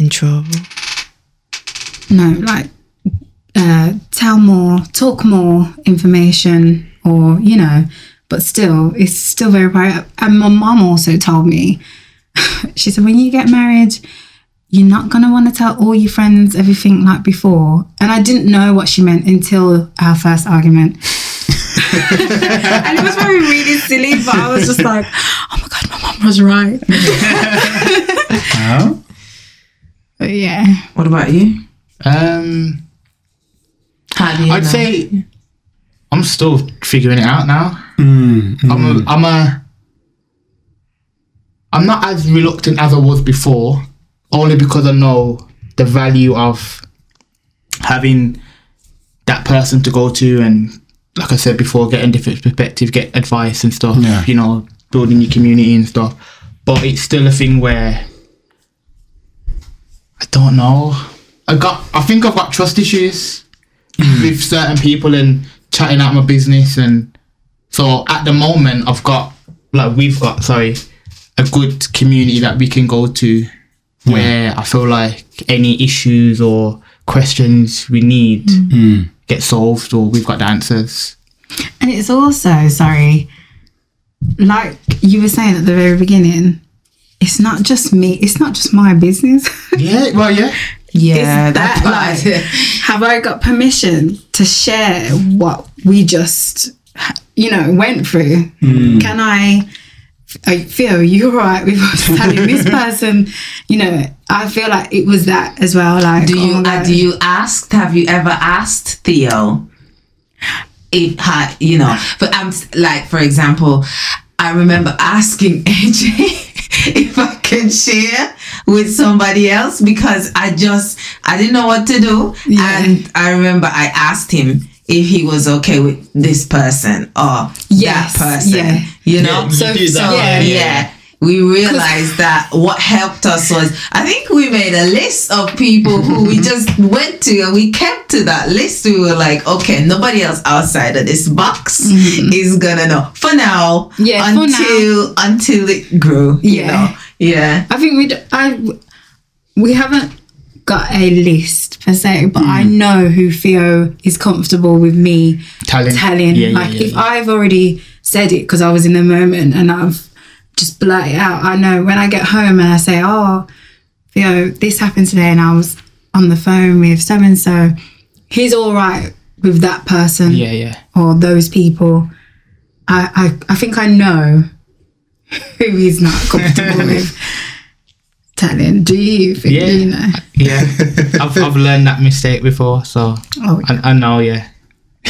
Speaker 2: in trouble.
Speaker 4: no, like uh, tell more, talk more information, or you know, but still, it's still very private. And my mom also told me, (laughs) she said, when you get married, you're not gonna want to tell all your friends everything like before. And I didn't know what she meant until our first argument. (laughs) and it was probably really silly, but I was just like, oh my god, my mom was right.
Speaker 1: Oh? (laughs)
Speaker 4: But yeah.
Speaker 2: What about you?
Speaker 3: Um,
Speaker 2: How do you
Speaker 3: I'd
Speaker 2: know?
Speaker 3: say I'm still figuring it out now.
Speaker 1: Mm,
Speaker 3: I'm a, I'm a, I'm not as reluctant as I was before, only because I know the value of having that person to go to and, like I said before, getting different perspective, get advice and stuff.
Speaker 1: Yeah.
Speaker 3: You know, building your community and stuff. But it's still a thing where I don't know. I got. I think I've got trust issues mm. with certain people and chatting out my business and so at the moment I've got like we've got sorry a good community that we can go to where I feel like any issues or questions we need mm. get solved or we've got the answers.
Speaker 4: And it's also, sorry, like you were saying at the very beginning, it's not just me, it's not just my business. (laughs)
Speaker 3: Yeah, well yeah.
Speaker 2: yeah,
Speaker 4: Is
Speaker 2: that
Speaker 4: that
Speaker 2: part.
Speaker 4: like, (laughs) have I got permission to share what we just, you know, went through? Mm. Can I? I feel you're right with this (laughs) person, you know, I feel like it was that as well. Like,
Speaker 2: Do you uh, do you ask? Have you ever asked Theo? If ha, you know, but I'm like, for example, I remember asking (laughs) AJ if I can share with somebody else because I just I didn't know what to do,
Speaker 4: Yeah.
Speaker 2: and I remember I asked him if he was okay with this person or
Speaker 4: Yes,
Speaker 2: that person.
Speaker 4: yeah.
Speaker 2: You know,
Speaker 3: Yeah,
Speaker 2: so
Speaker 3: do that,
Speaker 2: so
Speaker 4: yeah.
Speaker 2: yeah we realized (laughs) that what helped us was I think we made a list of people who we (laughs) just went to and we kept to that list. We were like, okay, nobody else outside of this box is gonna know for now.
Speaker 4: Mm-hmm. Yeah, for
Speaker 2: until until it grew. You
Speaker 4: Yeah.
Speaker 2: know. Yeah.
Speaker 4: I think we I we haven't got a list per se, but I know who Theo is comfortable with me
Speaker 3: Telling.
Speaker 4: telling.
Speaker 3: Yeah, yeah,
Speaker 4: like
Speaker 3: yeah,
Speaker 4: if
Speaker 3: yeah.
Speaker 4: I've already said it because I was in the moment and I've just blurted it out, I know when I get home and I say, "Oh, you know, this happened today," and I was on the phone with so and so. He's all right with that person
Speaker 3: Yeah, yeah.
Speaker 4: or those people. I, I, I think I know (laughs) who he's not (laughs) comfortable with telling. Do you think
Speaker 3: Yeah.
Speaker 4: you know?
Speaker 3: Yeah. I've, I've learned that mistake before, so
Speaker 4: Oh,
Speaker 3: I, I know, yeah.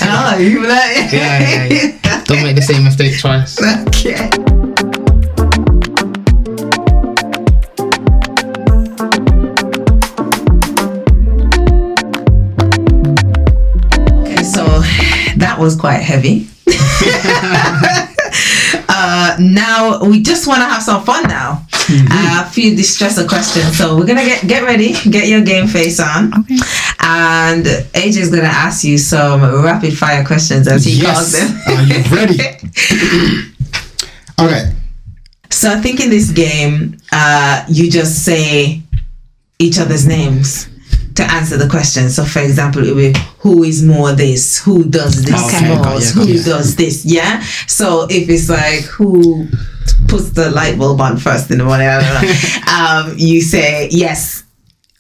Speaker 2: Oh, you like
Speaker 3: Yeah, yeah, yeah. Don't make the same mistake twice.
Speaker 2: Okay. Okay, so that was quite heavy. (laughs) (laughs) uh, now we just want to have some fun now. Uh, a few distressor questions. So we're gonna get get ready, get your game face on,
Speaker 4: Okay.
Speaker 2: and AJ is gonna ask you some rapid fire questions as he calls them.
Speaker 1: Are you ready? (laughs) okay.
Speaker 2: So I think in this game, uh, you just say each other's names to answer the question. So for example, it will be who is more this, who does this
Speaker 3: Okay,
Speaker 2: more,
Speaker 3: got you,
Speaker 2: who
Speaker 3: got you.
Speaker 2: does this, yeah. So if it's like who puts the light bulb on first in the morning, I don't know. (laughs) um, you say yes.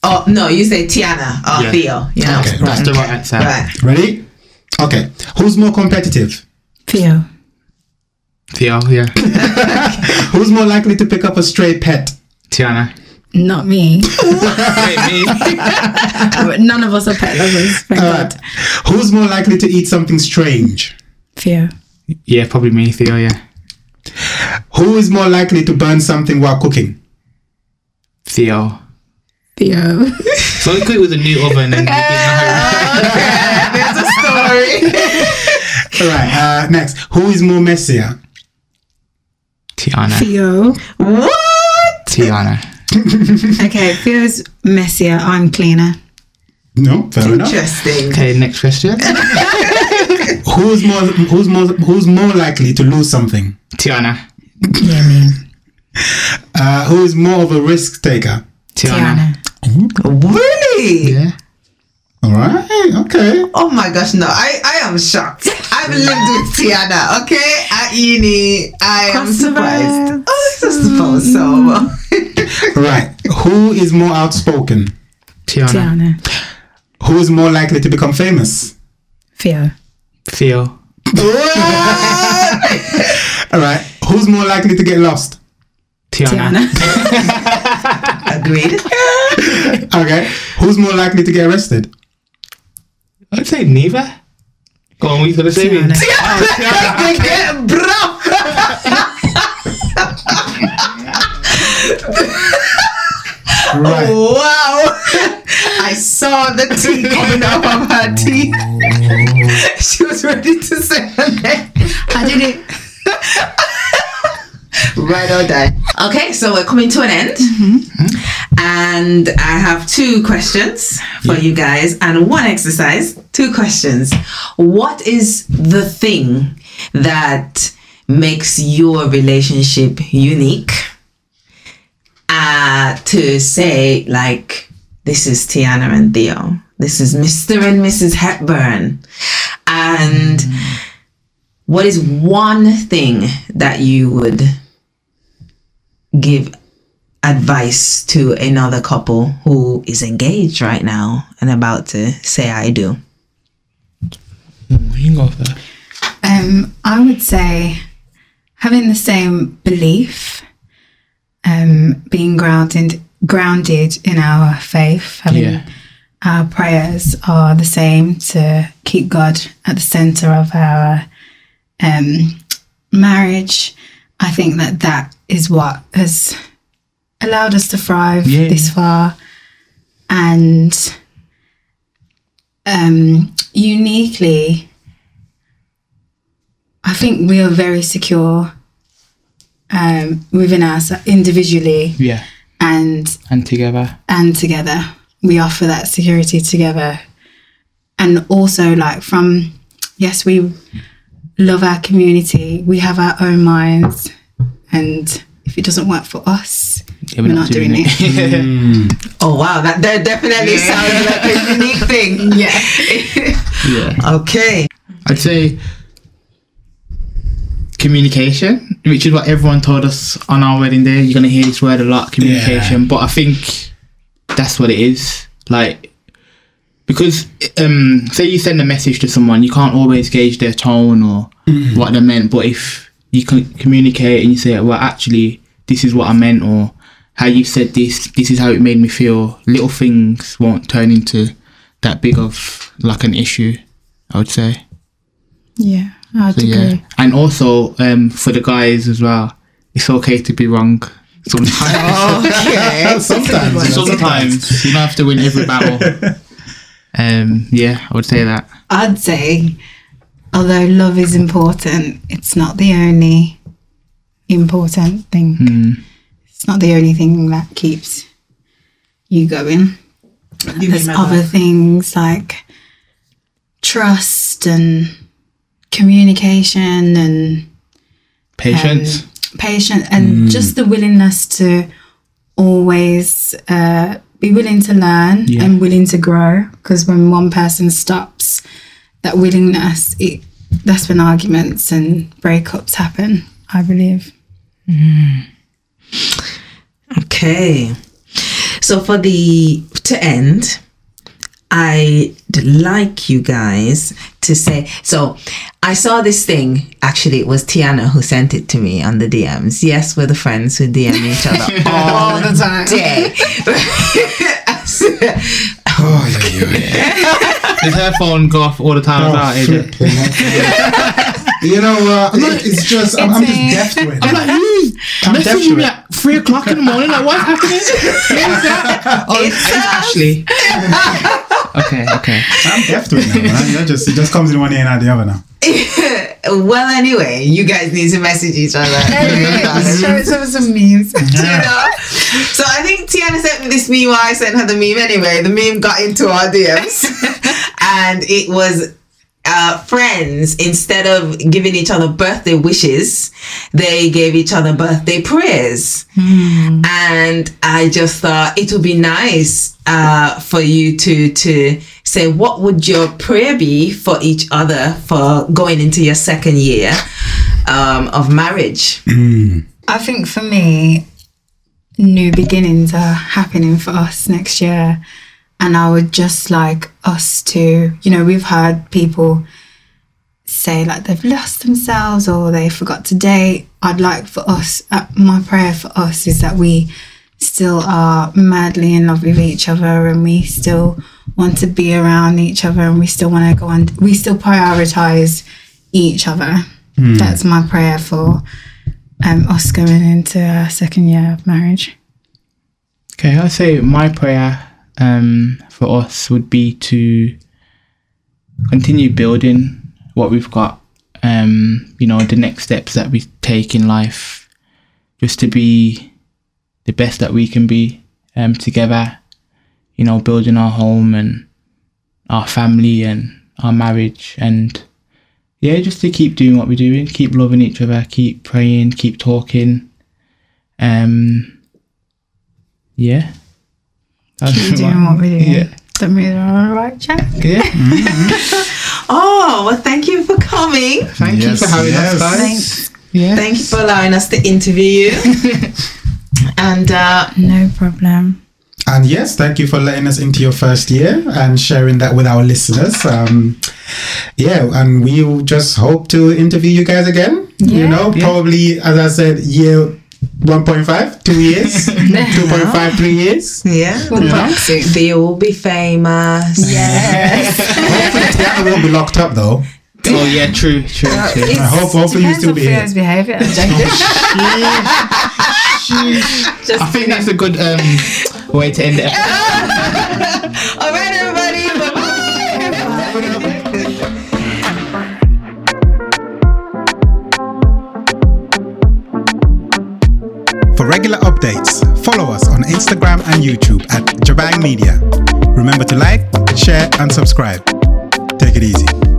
Speaker 2: Oh no, you say Tiana or
Speaker 3: Yeah.
Speaker 2: Theo. You know,
Speaker 1: Okay,
Speaker 3: That's the right answer.
Speaker 2: right.
Speaker 1: Ready? Okay. Who's more competitive?
Speaker 4: Theo.
Speaker 3: Theo, yeah. (laughs)
Speaker 1: Who's more likely to pick up a stray pet?
Speaker 3: Tiana.
Speaker 4: Not me. (laughs) (laughs)
Speaker 3: Me?
Speaker 4: None of us are pet lovers. Thank
Speaker 1: Uh,
Speaker 4: God.
Speaker 1: who's more likely to eat something strange?
Speaker 4: Theo.
Speaker 3: Yeah, probably me, Theo, yeah.
Speaker 1: Who is more likely to burn something while cooking?
Speaker 3: Theo.
Speaker 4: Theo.
Speaker 3: So we cook with a new oven and we didn't (laughs)
Speaker 2: There's a story.
Speaker 1: All right. Uh, next, who is more messier?
Speaker 3: Tiana.
Speaker 4: Theo.
Speaker 2: what?
Speaker 3: Tiana. (laughs)
Speaker 4: Okay, Theo's messier. I'm cleaner.
Speaker 1: No, fair enough.
Speaker 2: Interesting.
Speaker 3: Okay, next question. (laughs)
Speaker 1: Who's more? Who's more? Who's more likely to lose something?
Speaker 3: Tiana.
Speaker 4: Yeah, me.
Speaker 1: Uh, who is more of a risk taker?
Speaker 3: Tiana.
Speaker 4: Tiana.
Speaker 2: Really?
Speaker 3: Yeah.
Speaker 1: All right. Okay.
Speaker 2: Oh my gosh, no, I, I am shocked. I've lived with Tiana, okay? At uni, I am surprised. Oh, I suppose so. (laughs)
Speaker 1: Right. Who is more outspoken?
Speaker 3: Tiana.
Speaker 4: Tiana.
Speaker 1: Who is more likely to become famous?
Speaker 4: Theo.
Speaker 3: Theo.
Speaker 1: All right. Who's more likely to get lost?
Speaker 3: Tiana.
Speaker 4: Tiana. (laughs)
Speaker 2: Agreed.
Speaker 1: Okay. Who's more likely to get arrested?
Speaker 3: I'd say neither. Go on, we for the same.
Speaker 4: Tiana. (laughs) (laughs)
Speaker 2: Bro!
Speaker 1: Right.
Speaker 2: Oh, wow! (laughs) I saw the tea (laughs) coming out of her teeth. (laughs) she was ready to say her name.
Speaker 4: I did it.
Speaker 2: Right or die. Okay, so we're coming to an end. Mm-hmm. And I have two questions for you guys and one exercise. Two questions. What is the thing that makes your relationship unique? Uh, to say, like, this is Tiana and Theo. This is Mr. and Mrs. Hepburn. And what is one thing that you would give advice to another couple who is engaged right now and about to say I do?
Speaker 3: You can go first.
Speaker 4: Um, I would say having the same belief, um, being grounded grounded in our faith, having
Speaker 3: Yeah.
Speaker 4: our prayers are the same to keep God at the center of our um, marriage. I think that that is what has allowed us to thrive
Speaker 3: Yeah.
Speaker 4: this far, and um, uniquely. I think we are very secure um, within us individually
Speaker 3: Yeah.
Speaker 4: and
Speaker 3: And together.
Speaker 4: and together. We offer that security together. And also, like, from yes, we love our community, we have our own minds. And if it doesn't work for us,
Speaker 3: Yeah,
Speaker 4: we're, not, doing, it. (laughs)
Speaker 2: Oh wow, that, that definitely sounds like a unique thing. (laughs)
Speaker 4: yeah. (laughs)
Speaker 3: yeah.
Speaker 2: Okay.
Speaker 3: I'd say communication, which is what everyone told us on our wedding day. You're gonna hear this word a lot, communication. But I think that's what it is. Like because um say you send a message to someone, you can't always gauge their tone or what they meant. But if you can communicate and you say, Well actually this is what I meant or how you said this, this is how it made me feel, little things won't turn into that big of like an issue, I would say.
Speaker 4: Yeah. I'd
Speaker 3: So, yeah, and also um, for the guys as well, it's okay to be wrong sometimes. (laughs)
Speaker 2: Okay. (laughs)
Speaker 1: sometimes, you
Speaker 3: sometimes you don't have to win every battle. (laughs) Um, yeah, I would say that.
Speaker 4: I'd say, although love is important, it's not the only important thing.
Speaker 3: Hmm.
Speaker 4: It's not the only thing that keeps you going. There's other things like trust and communication and
Speaker 3: Patience.
Speaker 4: Um, patience and hmm. just the willingness to always uh, be willing to learn
Speaker 3: Yeah.
Speaker 4: and willing to grow because when one person stops that willingness it that's when arguments and breakups happen i believe hmm.
Speaker 2: Okay. So for the to end, I'd like you guys to say so I saw this thing. Actually, it was Tiana who sent it to me on the DMs. Yes, we're the friends who DM each other (laughs) all
Speaker 4: the time
Speaker 2: day.
Speaker 1: Oh, yeah, yeah.
Speaker 3: Does her phone go off all the time? as well, it?
Speaker 1: you know, uh, it's just, I'm, I'm just deaf to it.
Speaker 3: I'm like,
Speaker 1: I'm deaf
Speaker 3: messaging me at three o'clock in the morning. Like, what's happening? (laughs) Who's that? Oh, it's, it's Ashley. (laughs) okay, okay.
Speaker 1: I'm deaf to it now, man. You're just, it just comes in one ear and out the other now. (laughs)
Speaker 2: well, anyway, you guys need to message each other. (laughs)
Speaker 4: show some some memes (laughs)
Speaker 2: you know? So I think Tiana sent me this meme. While I sent her the meme anyway. The meme got into our DMs, and it was uh, friends. Instead of giving each other birthday wishes, they gave each other birthday prayers. And I just thought it would be nice uh, for you to to say what would your prayer be for each other for going into your second year um, of marriage.
Speaker 4: i think for me new beginnings are happening for us next year and i would just like us to you know we've had people say like they've lost themselves or they forgot to date. I'd like for us uh, my prayer for us is that we still are madly in love with each other and we still want to be around each other and we still want to go on we still prioritize each other. That's my prayer for um, us going into our second year of marriage.
Speaker 3: Okay, I'd say my prayer um, for us would be to continue building what we've got. Um, you know, the next steps that we take in life, just to be the best that we can be um, together. You know, building our home and our family and our marriage, and yeah, just to keep doing what we're doing, keep loving each other, keep praying, keep talking. Um, yeah. That's
Speaker 4: keep doing what we're doing
Speaker 3: Yeah.
Speaker 4: that we're on the right track
Speaker 3: Yeah. (laughs)
Speaker 2: Oh, well, thank you for coming.
Speaker 3: Thank
Speaker 1: Yes,
Speaker 3: you for having
Speaker 1: yes.
Speaker 3: us, guys.
Speaker 4: Thanks.
Speaker 3: Yeah.
Speaker 2: Thank you for allowing us to interview you. (laughs) and uh,
Speaker 4: no problem
Speaker 1: And yes, thank you for letting us into your first year and sharing that with our listeners. Um, yeah, and we'll just hope to interview you guys again. You
Speaker 4: Yeah.
Speaker 1: know, probably, as I said, year 1.5, two years, (laughs) 2.5, three years.
Speaker 2: yeah,
Speaker 4: We'll
Speaker 2: they will be famous.
Speaker 4: Yes. (laughs)
Speaker 1: Hopefully, Tiana won't be locked up though.
Speaker 3: Oh yeah, true, true, true.
Speaker 1: I hope, hopefully, you still be here.
Speaker 4: behavior. (laughs)
Speaker 3: I think that's a good um, way to end it. episode.
Speaker 2: All right, everybody.
Speaker 1: For regular updates, follow us on Instagram and YouTube at Jabang Media. Remember to like, share, and subscribe. Take it easy.